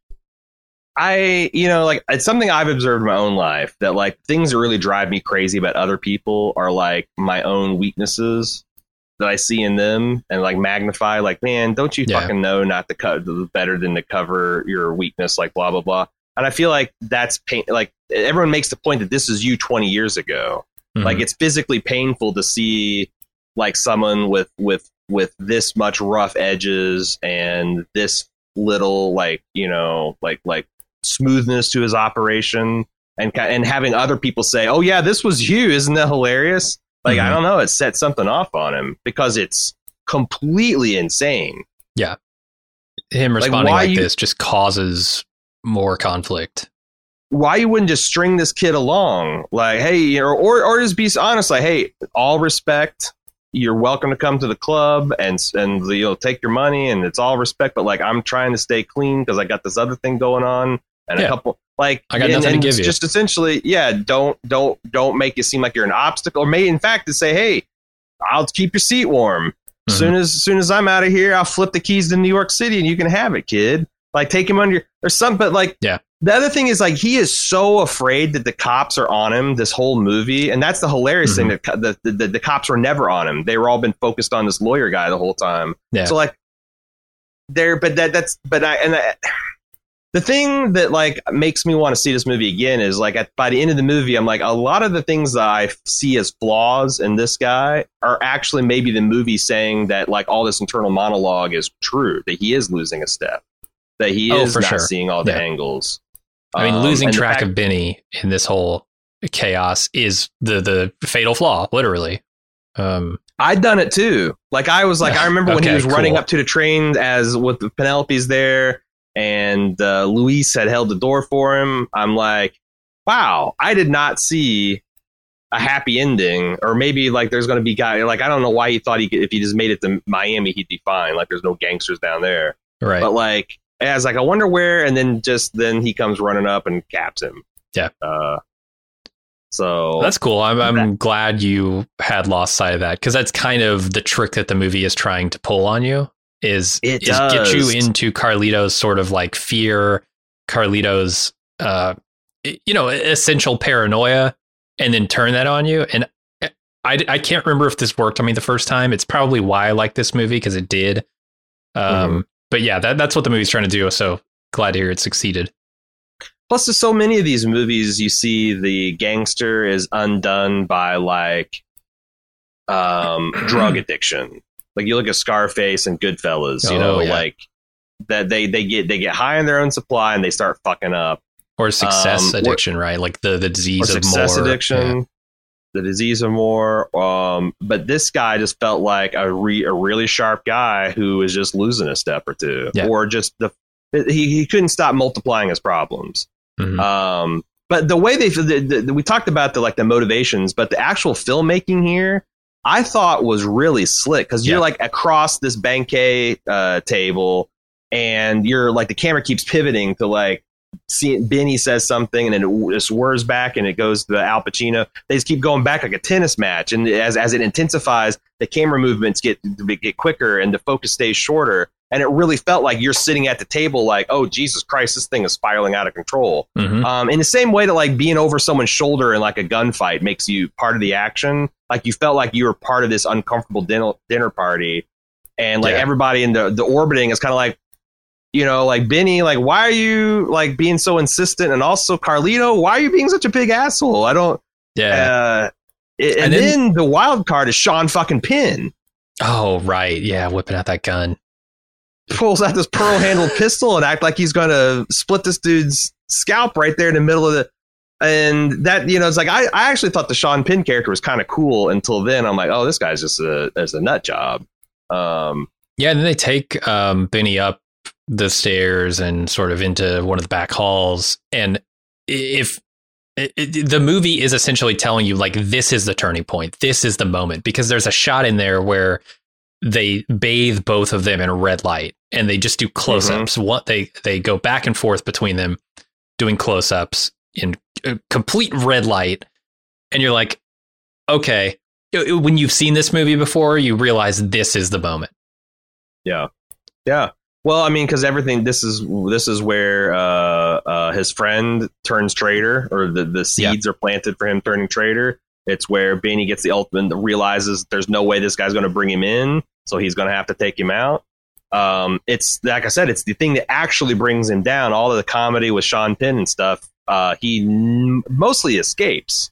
I, you know, like it's something I've observed in my own life that like things that really drive me crazy about other people are like my own weaknesses that I see in them and like magnify. Like, man, don't you Yeah. fucking know not to cut better than to cover your weakness? Like, blah blah blah. And I feel like that's pain. Like everyone makes the point that this is you 20 years ago. Like Mhm. it's physically painful to see like someone with with with this much rough edges and this little like you know like like smoothness to his operation and and having other people say oh yeah this was you isn't that hilarious like i Mhm. don't know it set something off on him because it's completely insane. Yeah, him responding why like you- this just causes more conflict. why you wouldn't just string this kid along? Like hey or or, or just be honest like hey all respect. You're welcome to come to the club and and you'll take your money and it's all respect but like i'm trying to stay clean because i got this other thing going on and Yeah. a couple like I got and- nothing to and give you. just essentially yeah don't don't don't make it seem like you're an obstacle or may in fact to say hey i'll keep your seat warm Mhm. soon as soon as i'm out of here i'll flip the keys to new york city and you can have it kid like take him under your or something but like Yeah. the other thing is like he is so afraid that the cops are on him this whole movie, and that's the hilarious thing. That the, the the the cops were never on him; they were all been focused on this lawyer guy the whole time. Yeah. So like, there, but that that's but I and I, the thing that like makes me want to see this movie again is like at by the end of the movie, I'm like a lot of the things that I see as flaws in this guy are actually maybe the movie saying that like all this internal monologue is true that he is losing a step that he Oh, is not sure. seeing all the Yeah. angles. I mean, Um, losing the track fact- of Benny in this whole chaos is the the fatal flaw, literally. Um, I'd done it too. Like I was like I remember when he was running up to the train as with Penelope's there and uh, Luis had held the door for him. I'm like, wow, I did not see a happy ending, or maybe like there's going to be guy like I don't know why he thought he could if he just made it to Miami he'd be fine. Like there's no gangsters down there, Right. but like I was like I wonder where, and then just then he comes running up and caps him. Yeah. Uh, so That's cool. I'm, I'm glad you had lost sight of that because that's kind of the trick that the movie is trying to pull on you is, It is get you into Carlito's sort of like fear, Carlito's, uh, you know, essential paranoia and then turn that on you. And I, I can't remember if this worked on me the first time. It's probably why I like this movie because it did. Um, But yeah, that, that's what the movie's trying to do. So glad to hear it succeeded. Plus, there's so many of these movies. You see, the gangster is undone by like um, drug <clears throat> addiction. Like you look at Scarface and Goodfellas. You Oh, know, yeah. like that they they get they get high on their own supply and they start fucking up. Or success Um, or- addiction, right? Like the, the Or disease of success more. addiction. Yeah. The disease of more, um, but this guy just felt like a re, a really sharp guy who was just losing a step or two, Yeah. or just the he, he couldn't stop multiplying his problems. Mhm. Um, but the way they the, the, we talked about the like the motivations, but the actual filmmaking here, I thought was really slick because you're like across this banquet uh, table, and you're like the camera keeps pivoting to like see Benny says something, and then it just whirs back, and it goes to Al Pacino. They just keep going back like a tennis match, and as as it intensifies, the camera movements get get quicker, and the focus stays shorter. And it really felt like you're sitting at the table, like, oh Jesus Christ, this thing is spiraling out of control. Mhm. Um, in the same way that like being over someone's shoulder in like a gunfight makes you part of the action, like you felt like you were part of this uncomfortable dinner dinner party, and like Yeah. everybody in the the orbiting is kind of like, you know, like Benny, like why are you like being so insistent, and also Carlito, why are you being such a big asshole? I don't. Yeah. Uh, it- and, And then, then- the wild card is Sean fucking Penn Oh, right. Yeah, whipping out that gun. Pulls out this pearl handled pistol and act like he's going to split this dude's scalp right there in the middle of the and that you know it's like I, I actually thought the Sean Penn character was kind of cool until then. I'm like oh this guy's just a as a nut job. Um Yeah, and then they take um, Benny up the stairs and sort of into one of the back halls. And if it, it- the movie is essentially telling you, like, this is the turning point, this is the moment, because there's a shot in there where they bathe both of them in red light and they just do close ups. What they they go back and forth between them, doing close ups in uh, complete red light, and you're like, okay. When you've seen this movie before, you realize this is the moment. yeah yeah well I mean because everything this is this is where uh, uh, his friend turns traitor or the the Yeah. seeds are planted for him turning traitor it's where Benny gets the ultimate realizes there's no way this guy's going to bring him in so he's going to have to take him out um, it's like I said, it's the thing that actually brings him down. All of the comedy with Sean Penn and stuff, uh, he n- mostly escapes.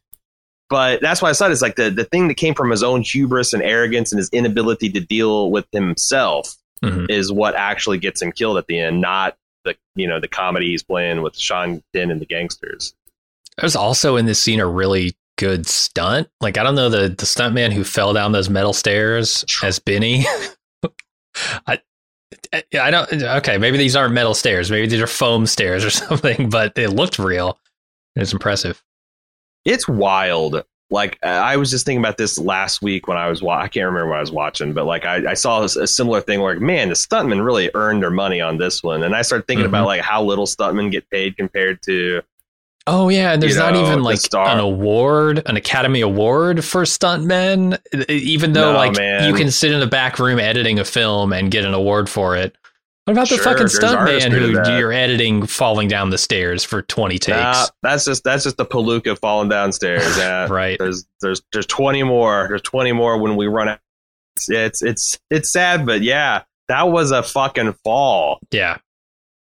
But that's why I said it's like the, the thing that came from his own hubris and arrogance and his inability to deal with himself Mhm. is what actually gets him killed at the end, not the you know the comedy he's playing with Sean Penn and the gangsters. There's also in this scene a really good stunt. Like I don't know the the stuntman who fell down those metal stairs as Benny. <laughs> I I don't okay, maybe these aren't metal stairs, maybe these are foam stairs or <laughs> something, but it looked real. It's impressive. It's wild. Like I was just thinking about this last week when I was wa- I can't remember what I was watching, but like I, I saw a similar thing where man, the stuntmen really earned their money on this one, and I started thinking Mhm. about like how little stuntmen get paid compared to Oh yeah, and there's You not know, even the like star- an award, an Academy Award for stuntmen. Even though No, like man. you can sit in a back room editing a film and get an award for it. What about the fucking stuntman who you're editing falling down the stairs for 20 takes? Nah, that's just that's just the palooka falling downstairs. <laughs> Yeah, Right. there's there's there's 20 more. There's 20 more when we run out. It's it's it's, it's sad, but yeah, that was a fucking fall. Yeah.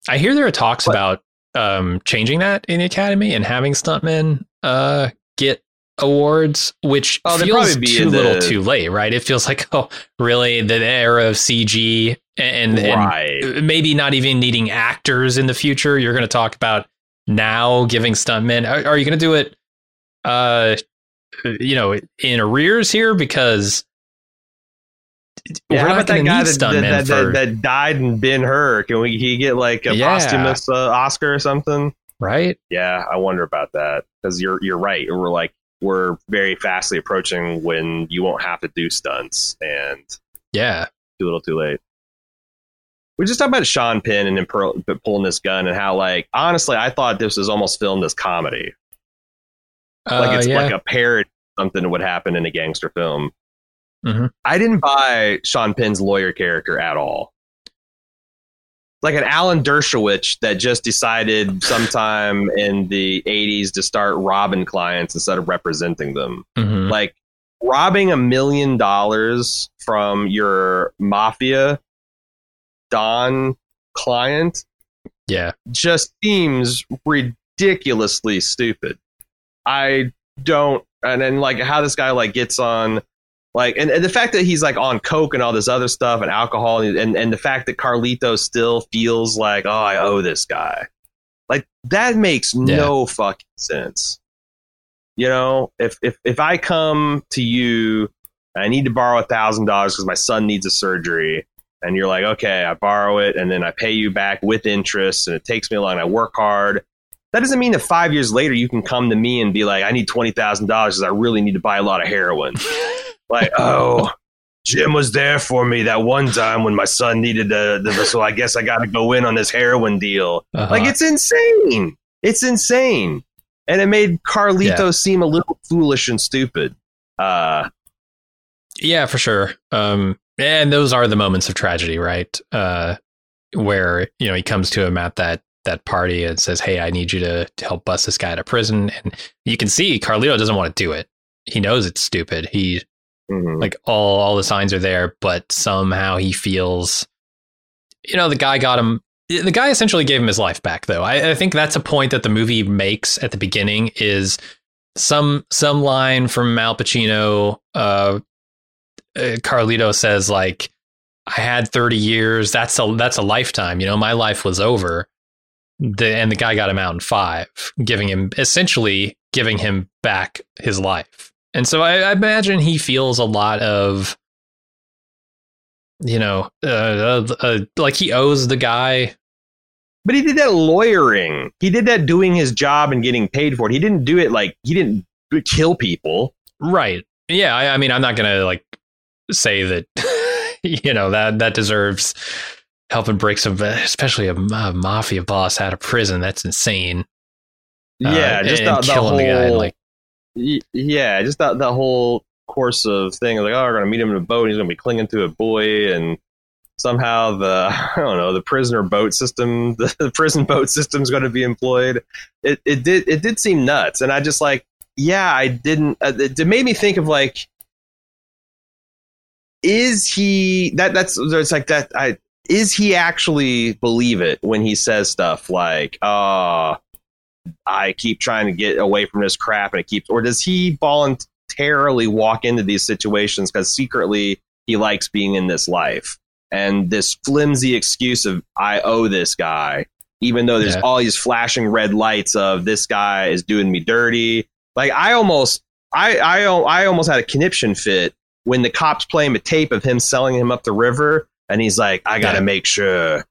I hear there are talks But- about um, changing that in the academy and having stuntmen uh, get awards, which Oh, feels be too little the- too late, right? It feels like, oh, really? The era of CG and, and right. maybe not even needing actors in the future. You're going to talk about now giving stuntmen. Are, are you going to do it, uh, you know, in arrears here? Because Yeah, how about that guy need that, stuntmen that, that, for that, that died in Ben Hur? Can we he get like a Yeah. posthumous uh, Oscar or something? right. Yeah, I wonder about that because you're you're right. We're like we're very fastly approaching when you won't have to do stunts and Yeah, too little, too late. We just talked about Sean Penn and then Pearl, pulling this gun and how like honestly, I thought this was almost filmed as comedy, like Uh, it's yeah. like a parody something that would happen in a gangster film. Mhm. I didn't buy Sean Penn's lawyer character at all. Like an Alan Dershowitz that just decided sometime in the 80s to start robbing clients instead of representing them. Mhm. Like robbing a million dollars from your mafia Don client yeah, just seems ridiculously stupid. I don't, and then like how this guy like gets on, like, and, and the fact that he's like on coke and all this other stuff and alcohol, and and, and the fact that Carlito still feels like, oh, I owe this guy, like that makes no fucking sense. You know, if if if I come to you, I need to borrow a thousand dollars because my son needs a surgery, and you're like, okay, I borrow it and then I pay you back with interest and it takes me a long I work hard. That doesn't mean that five years later you can come to me and be like, I need twenty thousand dollars because I really need to buy a lot of heroin. <laughs> like, oh, Jim was there for me that one time when my son needed the, the so I guess I got to go in on this heroin deal. Uh-huh. Like, it's insane. It's insane, and it made Carlito Yeah. seem a little foolish and stupid. Uh, Yeah, for sure. Um, and those are the moments of tragedy, right? Uh, where you know he comes to him at that that party and says, "Hey, I need you to, to help bust this guy out of prison." And you can see Carlito doesn't want to do it. He knows it's stupid. He mhm. like all all the signs are there, but somehow he feels, you know, the guy got him. The guy essentially gave him his life back, though. I, I think that's a point that the movie makes at the beginning. Is some some line from Al Pacino. Uh, uh, Carlito says like, "I had thirty years. That's a that's a lifetime. You know, my life was over." The, and the guy got him out in five, giving him essentially giving him back his life. And so I, I imagine he feels a lot of, you know, uh, uh, uh, like he owes the guy. But he did that lawyering. He did that doing his job and getting paid for it. He didn't do it like he didn't kill people. Right. Yeah. I, I mean, I'm not going to like say that, <laughs> you know, that, that deserves helping break some, especially a, ma- mafia boss out of prison. That's insane. Uh, yeah, just and the, the killing whole the guy. Like, yeah, just that the whole course of thing. Like, oh, we're gonna meet him in a boat. And he's gonna be clinging to a buoy, and somehow the <laughs> I don't know the prisoner boat system, <laughs> the, the prison boat system is going to be employed. It it did it did seem nuts, and I just like yeah, I didn't. Uh, it, it made me think of like. Is he that? That's it's like that. I is he actually believe it when he says stuff like, "Oh, I keep trying to get away from this crap and it keeps or does he voluntarily walk into these situations because secretly he likes being in this life and this flimsy excuse of I owe this guy even though there's Yeah. all these flashing red lights of this guy is doing me dirty like I almost I I, I almost had a conniption fit when the cops play him a tape of him selling him up the river and he's like I got to Yeah. make sure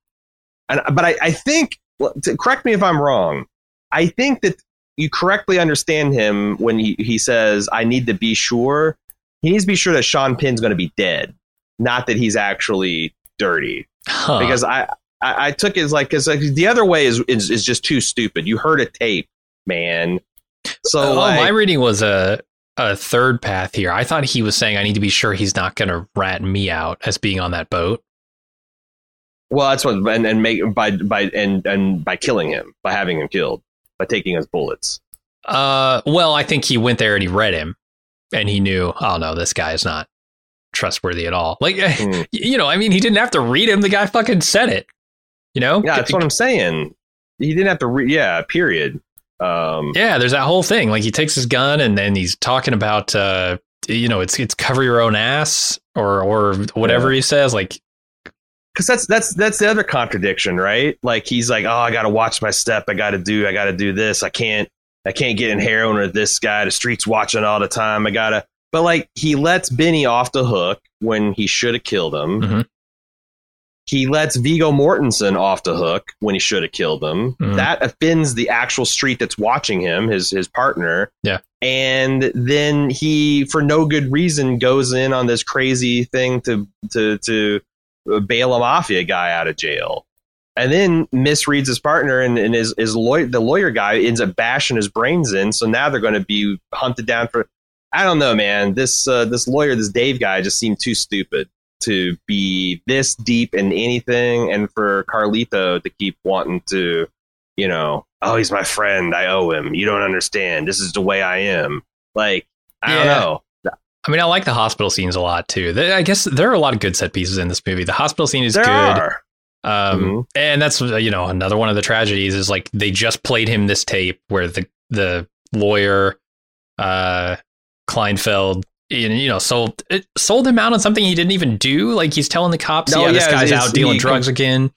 and but I, I think correct me if I'm wrong I think that you correctly understand him when he, he says, I need to be sure. He needs to be sure that Sean Penn's going to be dead, not that he's actually dirty. huh. Because I, I, I took it as like, because like, the other way is, is, is just too stupid. You heard a tape, man. So, oh, like, my reading was a, a third path here. I thought he was saying, I need to be sure he's not going to rat me out as being on that boat. well, that's what, and, and make by, by, and, and by killing him, by having him killed, by taking his bullets. Uh, well, I think he went there and he read him, and he knew, oh no, this guy is not trustworthy at all. Like, <laughs> Hmm. you know, I mean, he didn't have to read him. The guy fucking said it. You know? Yeah, that's what I'm saying. He didn't have to, re- yeah, period. Um, Yeah, there's that whole thing. Like he takes his gun and then he's talking about, uh, you know, it's it's cover your own ass or or whatever he says. Like, because that's that's that's the other contradiction, right? Like he's like, oh, I got to watch my step. I got to do. I got to do this. I can't. I can't get in heroin with this guy. The streets watching all the time. I gotta. But like he lets Benny off the hook when he should have killed him. Mhm. He lets Viggo Mortensen off the hook when he should have killed him. Mhm. That offends the actual street that's watching him, his his partner. Yeah. And then he, for no good reason, goes in on this crazy thing to to to bail a mafia guy out of jail. And then misreads his partner, and, and his, his lawyer, the lawyer guy ends up bashing his brains in. So now they're going to be hunted down for. I don't know, man. This uh, this lawyer, this Dave guy, just seemed too stupid to be this deep in anything, and for Carlito to keep wanting to, you know, oh, he's my friend. I owe him. You don't understand. This is the way I am. Like I don't know. I mean, I like the hospital scenes a lot too. I guess there are a lot of good set pieces in this movie. The hospital scene is There good. are. Um, Mhm. and that's you know another one of the tragedies is like they just played him this tape where the the lawyer uh Kleinfeld you know, you know sold it, sold him out on something he didn't even do? Like he's telling the cops No, yeah, this guy's it's- out dealing drugs again.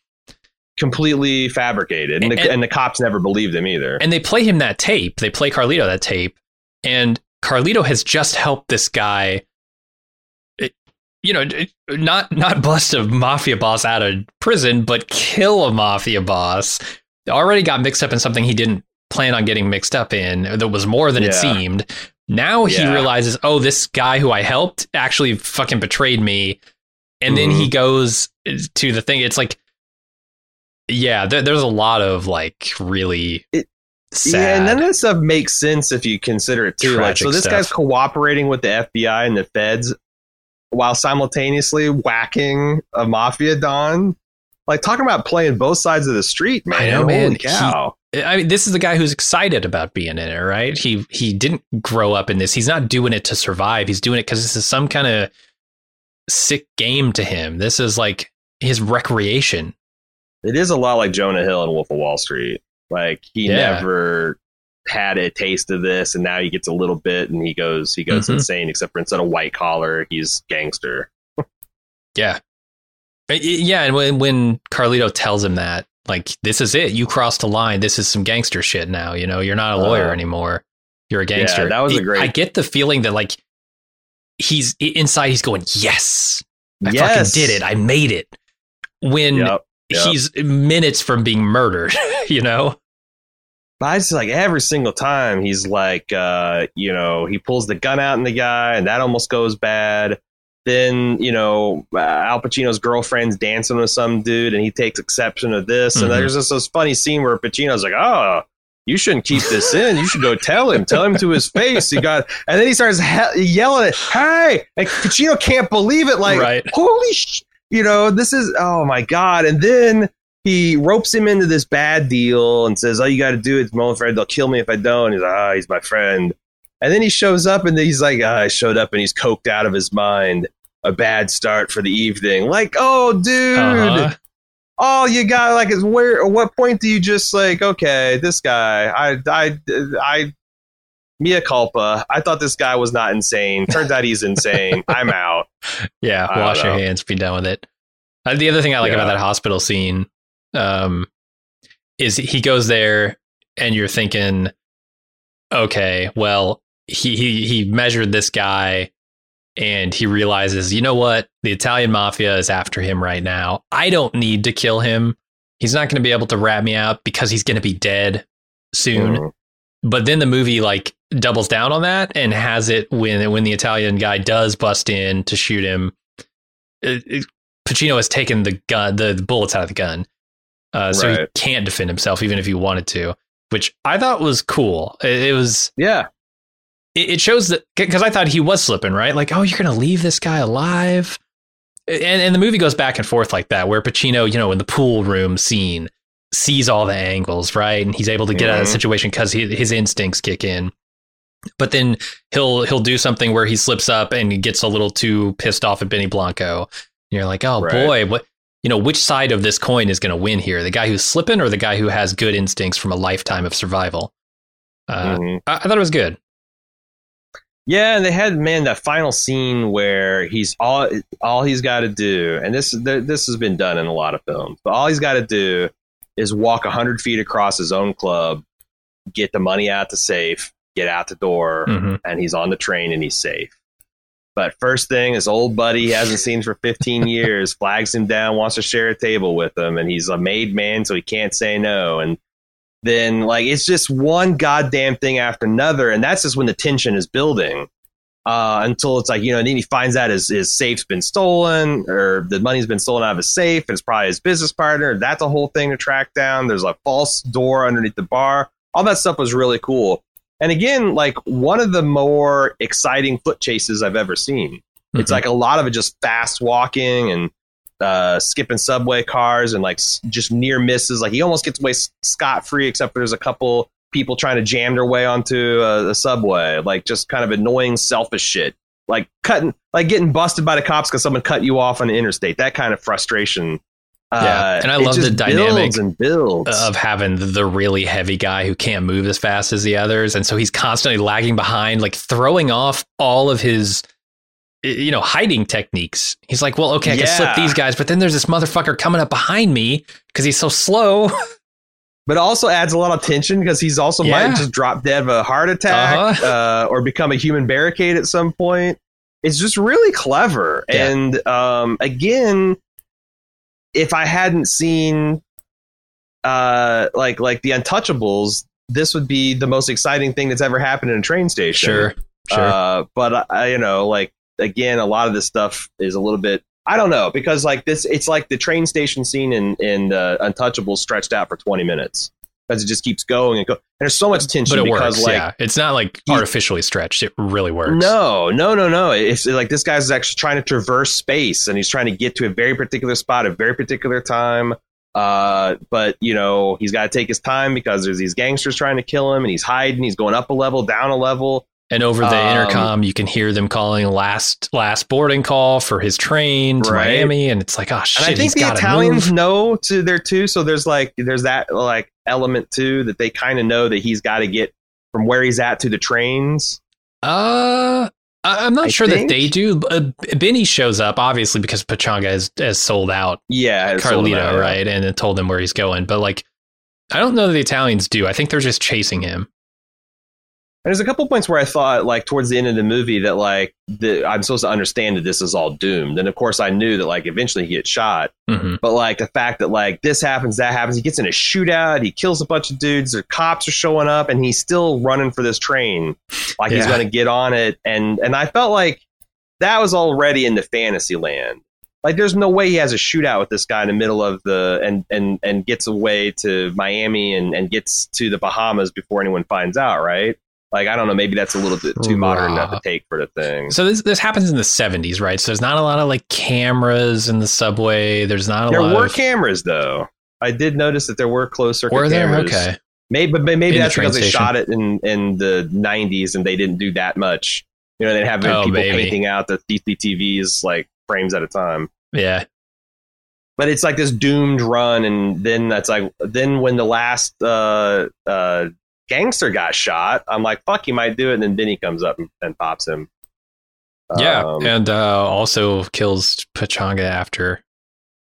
completely fabricated, and the, And- and the cops never believed him either. and they play him that tape. They play Carlito that tape. And Carlito has just helped this guy it- you know it- eh, not not bust a mafia boss out of prison but kill a mafia boss. Already got mixed up in something he didn't plan on getting mixed up in that was more than it seemed now he Yeah. realizes oh this guy who I helped actually fucking betrayed me and then Mm-hmm. he goes to the thing it's like yeah there, there's a lot of like really It- sad Yeah, and none of this stuff makes sense if you consider it too. Like, so this stuff. guy's cooperating with the FBI and the feds while simultaneously whacking a mafia don. Like talking about playing both sides of the street, man. I know, man. Holy cow. I mean, this is the guy who's excited about being in it, right? He he didn't grow up in this. He's not doing it to survive. He's doing it because this is some kind of sick game to him. This is like his recreation. It is a lot like Jonah Hill and Wolf of Wall Street. Like he Yeah. never had a taste of this, and now he gets a little bit, and he goes he goes Mhm. insane. Except for instead of white collar, he's gangster. Yeah, yeah. And when when Carlito tells him that, like, this is it. You crossed a line. This is some gangster shit now. You know, you're not a lawyer Uh, anymore. You're a gangster. that was a great- I get the feeling that like he's inside. He's going, yes, I Yes. fucking did it. I made it. When Yep. Yep. he's minutes from being murdered, <laughs> you know? But I just like every single time he's like, uh, you know, he pulls the gun out in the guy, and that almost goes bad. Then you know, uh, Al Pacino's girlfriend's dancing with some dude, and he takes exception of this. Mhm. And there's just this funny scene where Pacino's like, "Oh, you shouldn't keep this in. You should go tell him. Tell him to his face. You got." And then he starts he- yelling at, "Hey!" And Pacino can't believe it. Like, Right. holy sh! You know, this is oh my god. And then he ropes him into this bad deal and says, "All you got to do is my friend. They'll kill me if I don't." He's like, "Ah, he's my friend." And then he shows up and he's like, ah, "I showed up and he's coked out of his mind." A bad start for the evening. Like, oh, dude, Uh-huh. all you got like is where? At what point do you just like, okay, this guy, I, I, I, mea culpa. I thought this guy was not insane. Turns out he's insane. <laughs> I'm out. Yeah, I wash your know. hands, be done with it. Uh, the other thing I like Yeah. about that hospital scene um, is he goes there and you're thinking, okay, well, he, he, he measured this guy and he realizes, you know what? The Italian mafia is after him right now. I don't need to kill him. He's not going to be able to rat me out because he's going to be dead soon. Mhm. But then the movie like doubles down on that and has it when when the Italian guy does bust in to shoot him. It, it- Pacino has taken the gun, the, the bullets out of the gun, uh, so he can't defend himself even if he wanted to, which I thought was cool. It, it was Yeah. It, it shows that because I thought he was slipping right, like oh you're gonna leave this guy alive, and and the movie goes back and forth like that, where Pacino you know in the pool room scene sees all the angles right, and he's able to get out of the Mhm. situation because his instincts kick in. But then he'll he'll do something where he slips up and he gets a little too pissed off at Benny Blanco. And you're like, oh Right. boy, what you know, which side of this coin is going to win here? The guy who's slipping or the guy who has good instincts from a lifetime of survival? Uh, Mhm. I, I thought it was good. Yeah, and they had man that final scene where he's all all he's got to do, and this th- this has been done in a lot of films, but all he's got to do is walk hundred feet across his own club, get the money out the safe, get out the door, Mhm. and he's on the train and he's safe. But first thing, his old buddy he hasn't seen for 15 <laughs> years flags him down, wants to share a table with him, and he's a made man, so he can't say no. And then, like, it's just one goddamn thing after another, and that's just when the tension is building. Uh, until it's like you know, and then he finds out his, his safe's been stolen, or the money's been stolen out of his safe, and it's probably his business partner. That's a whole thing to track down. There's a false door underneath the bar. All that stuff was really cool. And again, like one of the more exciting foot chases I've ever seen. Mm-hmm. It's like a lot of it just fast walking and uh, skipping subway cars and like s- just near misses. Like he almost gets away scot free, except there's a couple people trying to jam their way onto uh, the subway. Like just kind of annoying, selfish shit. Like cutting, like getting busted by the cops because someone cut you off on the interstate. That kind of frustration yeah, uh, and I love the dynamic and builds. of having the really heavy guy who can't move as fast as the others, and so he's constantly lagging behind, like throwing off all of his, you know, hiding techniques. He's like, "Well, okay, I can slip these guys, but then there's this motherfucker coming up behind me because he's so slow." <laughs> But also adds a lot of tension because he's also yeah. might just drop dead of a heart attack uh-huh. uh, or become a human barricade at some point. It's just really clever, yeah. and um, again if I hadn't seen uh like like the Untouchables, this would be the most exciting thing that's ever happened in a train station. Sure, sure. Uh, but I, you know, like again, a lot of this stuff is a little bit. I don't know because like this, it's like the train station scene in in uh, Untouchables stretched out for twenty minutes because it just keeps going and go. And there's so much tension but it because works, like yeah. it's not like artificially stretched. It really works. No, no, no, no. It's like this guy's actually trying to traverse space and he's trying to get to a very particular spot at a very particular time. Uh, but you know he's got to take his time because there's these gangsters trying to kill him and he's hiding. He's going up a level, down a level. And over the um, intercom, you can hear them calling last last boarding call for his train to right. Miami, and it's like, oh shit! And I think the Italians move. know to there too. So there's like there's that like element too that they kind of know that he's got to get from where he's at to the trains. Uh, I'm not I sure think? that they do. Uh, Benny shows up obviously because Pachanga has, has sold out. Yeah, Carlito, out, yeah. right, and told him where he's going. But like, I don't know that the Italians do. I think they're just chasing him. And there's a couple points where I thought, like towards the end of the movie, that like the, I'm supposed to understand that this is all doomed. And of course, I knew that like eventually he gets shot. Mm-hmm. But like the fact that like this happens, that happens, he gets in a shootout, he kills a bunch of dudes, the cops are showing up, and he's still running for this train, like yeah. he's going to get on it. And and I felt like that was already into fantasy land. Like there's no way he has a shootout with this guy in the middle of the and and and gets away to Miami and and gets to the Bahamas before anyone finds out, right? Like I don't know, maybe that's a little bit too modern to take for the thing. So this this happens in the seventies, right? So there's not a lot of like cameras in the subway. There's not a there lot. There were of... cameras though. I did notice that there were close circuit were there? cameras. Okay. Maybe, but maybe in that's the because station. they shot it in in the '90s and they didn't do that much. You know, they have oh, people maybe. painting out the CCTVs like frames at a time. Yeah. But it's like this doomed run, and then that's like then when the last uh, uh, gangster got shot, I'm like, fuck, he might do it. And then Benny comes up and, and pops him. Yeah, um, and uh, also kills Pachanga after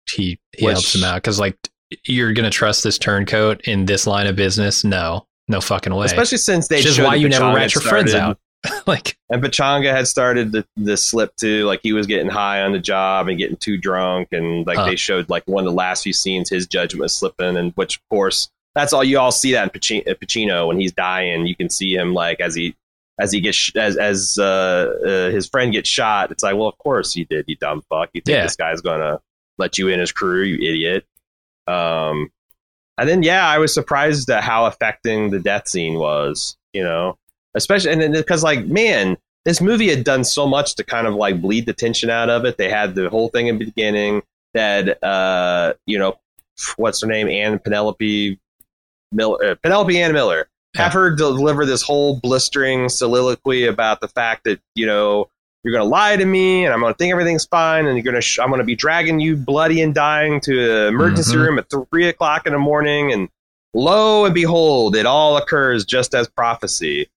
he, he which, helps him out because like you're gonna trust this turncoat in this line of business? No, no fucking way. Especially since they just why you never rat your started, friends out. <laughs> like and Pachanga had started the, the slip too. Like he was getting high on the job and getting too drunk, and like they showed like one of the last few scenes, his judgment was slipping, and which of course that's all you all see that in Pacino, Pacino when he's dying. You can see him like as he as he gets as as uh, uh, his friend gets shot. It's like, well, of course he did. You dumb fuck. You think yeah. this guy's gonna let you in his crew? You idiot. Um, and then yeah, I was surprised at how affecting the death scene was. You know, especially and because like man, this movie had done so much to kind of like bleed the tension out of it. They had the whole thing in the beginning that uh, you know, what's her name, Anne Penelope Miller, uh, Penelope Ann Miller. Have her deliver this whole blistering soliloquy about the fact that you know you're going to lie to me and I'm going to think everything's fine and you're going to sh- I'm going to be dragging you bloody and dying to an emergency mm-hmm. room at three o'clock in the morning and lo and behold it all occurs just as prophecy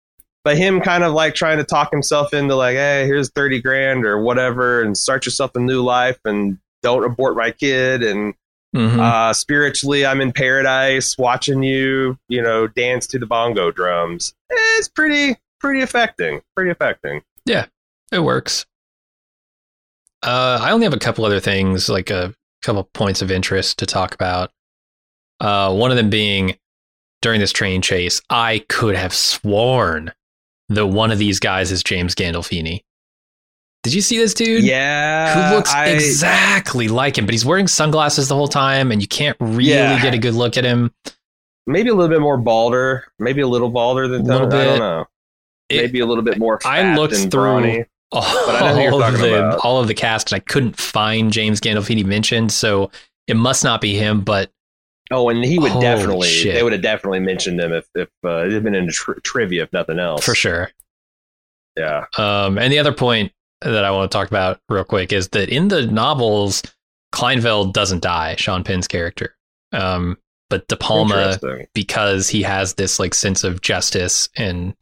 but him kind of like trying to talk himself into like hey here's 30 grand or whatever and start yourself a new life and don't abort my kid and Mm-hmm. Uh, spiritually, I'm in paradise watching you, you know, dance to the bongo drums. It's pretty, pretty affecting. Pretty affecting. Yeah, it works. Uh, I only have a couple other things, like a couple points of interest to talk about. Uh, one of them being during this train chase, I could have sworn that one of these guys is James Gandolfini. Did you see this dude? Yeah, Who looks I- exactly like him, but he's wearing sunglasses the whole time, and you can't really Yeah. get a good look at him. maybe a little bit more balder, maybe a little balder than Tony. I don't know. It- maybe a little bit more. I looked through brawny. all, But I know who you're of the about. all of the cast, and I couldn't find James Gandolfini mentioned, so it must not be him. But Oh, and he would Holy definitely. shit. They would have definitely mentioned him if if uh, it had been in tri- trivia, if nothing else. for sure. Yeah. Um, and the other point that I want to talk about real quick is that in the novels, Kleinfeld doesn't die, Sean Penn's character. Um, but De Palma, because he has this like sense of justice and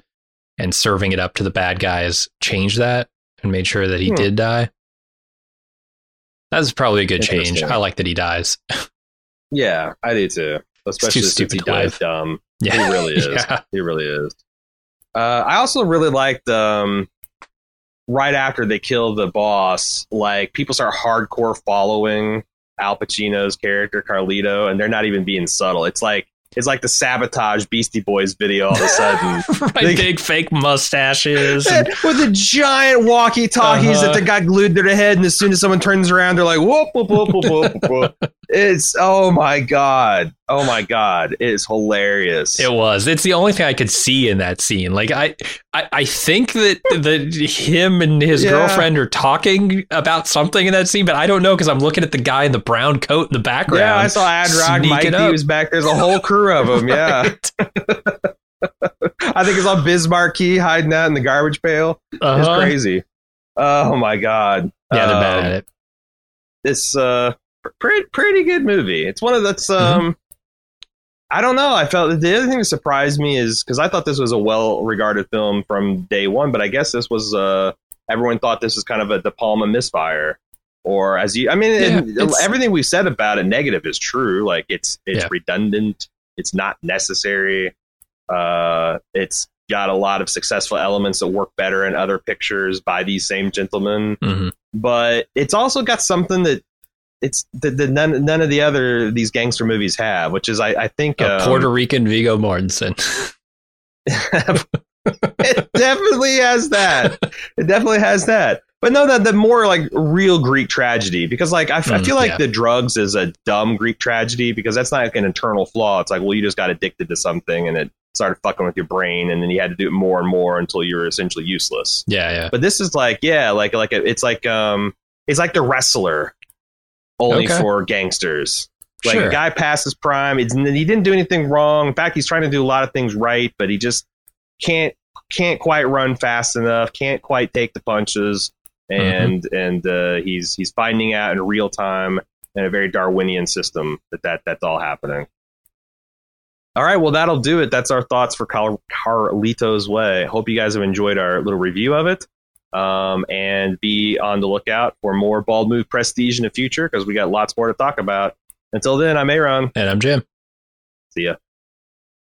and serving it up to the bad guys, changed that and made sure that he Hmm. did die. That's probably a good change. I like that he dies. Yeah, I do too. Especially since stupid he dies dumb. <laughs> Yeah, He really is. <laughs> Yeah. He really is. Uh, I also really liked um, right after they kill the boss, like people start hardcore following Al Pacino's character Carlito, and they're not even being subtle. It's like it's like the sabotage Beastie Boys video all of a sudden. <laughs> right, They- big fake mustaches. and- <laughs> With the giant walkie talkies Uh-huh. that they got glued to their head, and as soon as someone turns around, they're like, whoop, whoop, whoop, whoop, whoop, whoop. <laughs> It's, oh my God. Oh my God. It is hilarious. It was. It's the only thing I could see in that scene. Like I, I, I think that that him and his Yeah. girlfriend are talking about something in that scene, but I don't know because I'm looking at the guy in the brown coat in the background. Yeah, I saw sneaking Mikey up. was back. There's a whole crew of them. Yeah, <laughs> <laughs> I think it's all Bismarck Key hiding out in the garbage pail. It's Uh-huh. crazy. Oh my god. Yeah, they're bad Um, at it. It's uh pretty pretty good movie. It's one of that's Mm-hmm. I don't know. I felt the other thing that surprised me is because I thought this was a well regarded film from day one, but I guess this was uh everyone thought this was kind of a De Palma misfire. Or as you, I mean, Yeah, everything we've said about it negative is true. Like it's it's Yeah. redundant. It's not necessary. Uh, it's got a lot of successful elements that work better in other pictures by these same gentlemen Mhm. but it's also got something that it's that that none none of the other these gangster movies have, which is I, I think A um, Puerto Rican Viggo Mortensen. <laughs> it definitely has that. It definitely has that. But no, that the more like real Greek tragedy because like I, I Mm, feel like yeah. the drugs is a dumb Greek tragedy because that's not like an internal flaw. It's like well you just got addicted to something and it started fucking with your brain and then you had to do it more and more until you were essentially useless. yeah, yeah. But this is like, yeah, like like a, it's like um, it's like the wrestler, only Okay. for gangsters. Like Sure. a guy passes prime, it's, he didn't do anything wrong. In fact, he's trying to do a lot of things right, but he just can't can't quite run fast enough, can't quite take the punches, and and uh, he's he's finding out in real time in a very Darwinian system that, that that's all happening. All right, well that'll do it. That's our thoughts for Car- Carlito's Way. Hope you guys have enjoyed our little review of it. Um, and be on the lookout for more Bald Move Prestige in the future because we got lots more to talk about. Until then, I'm Aaron. And I'm Jim. See ya.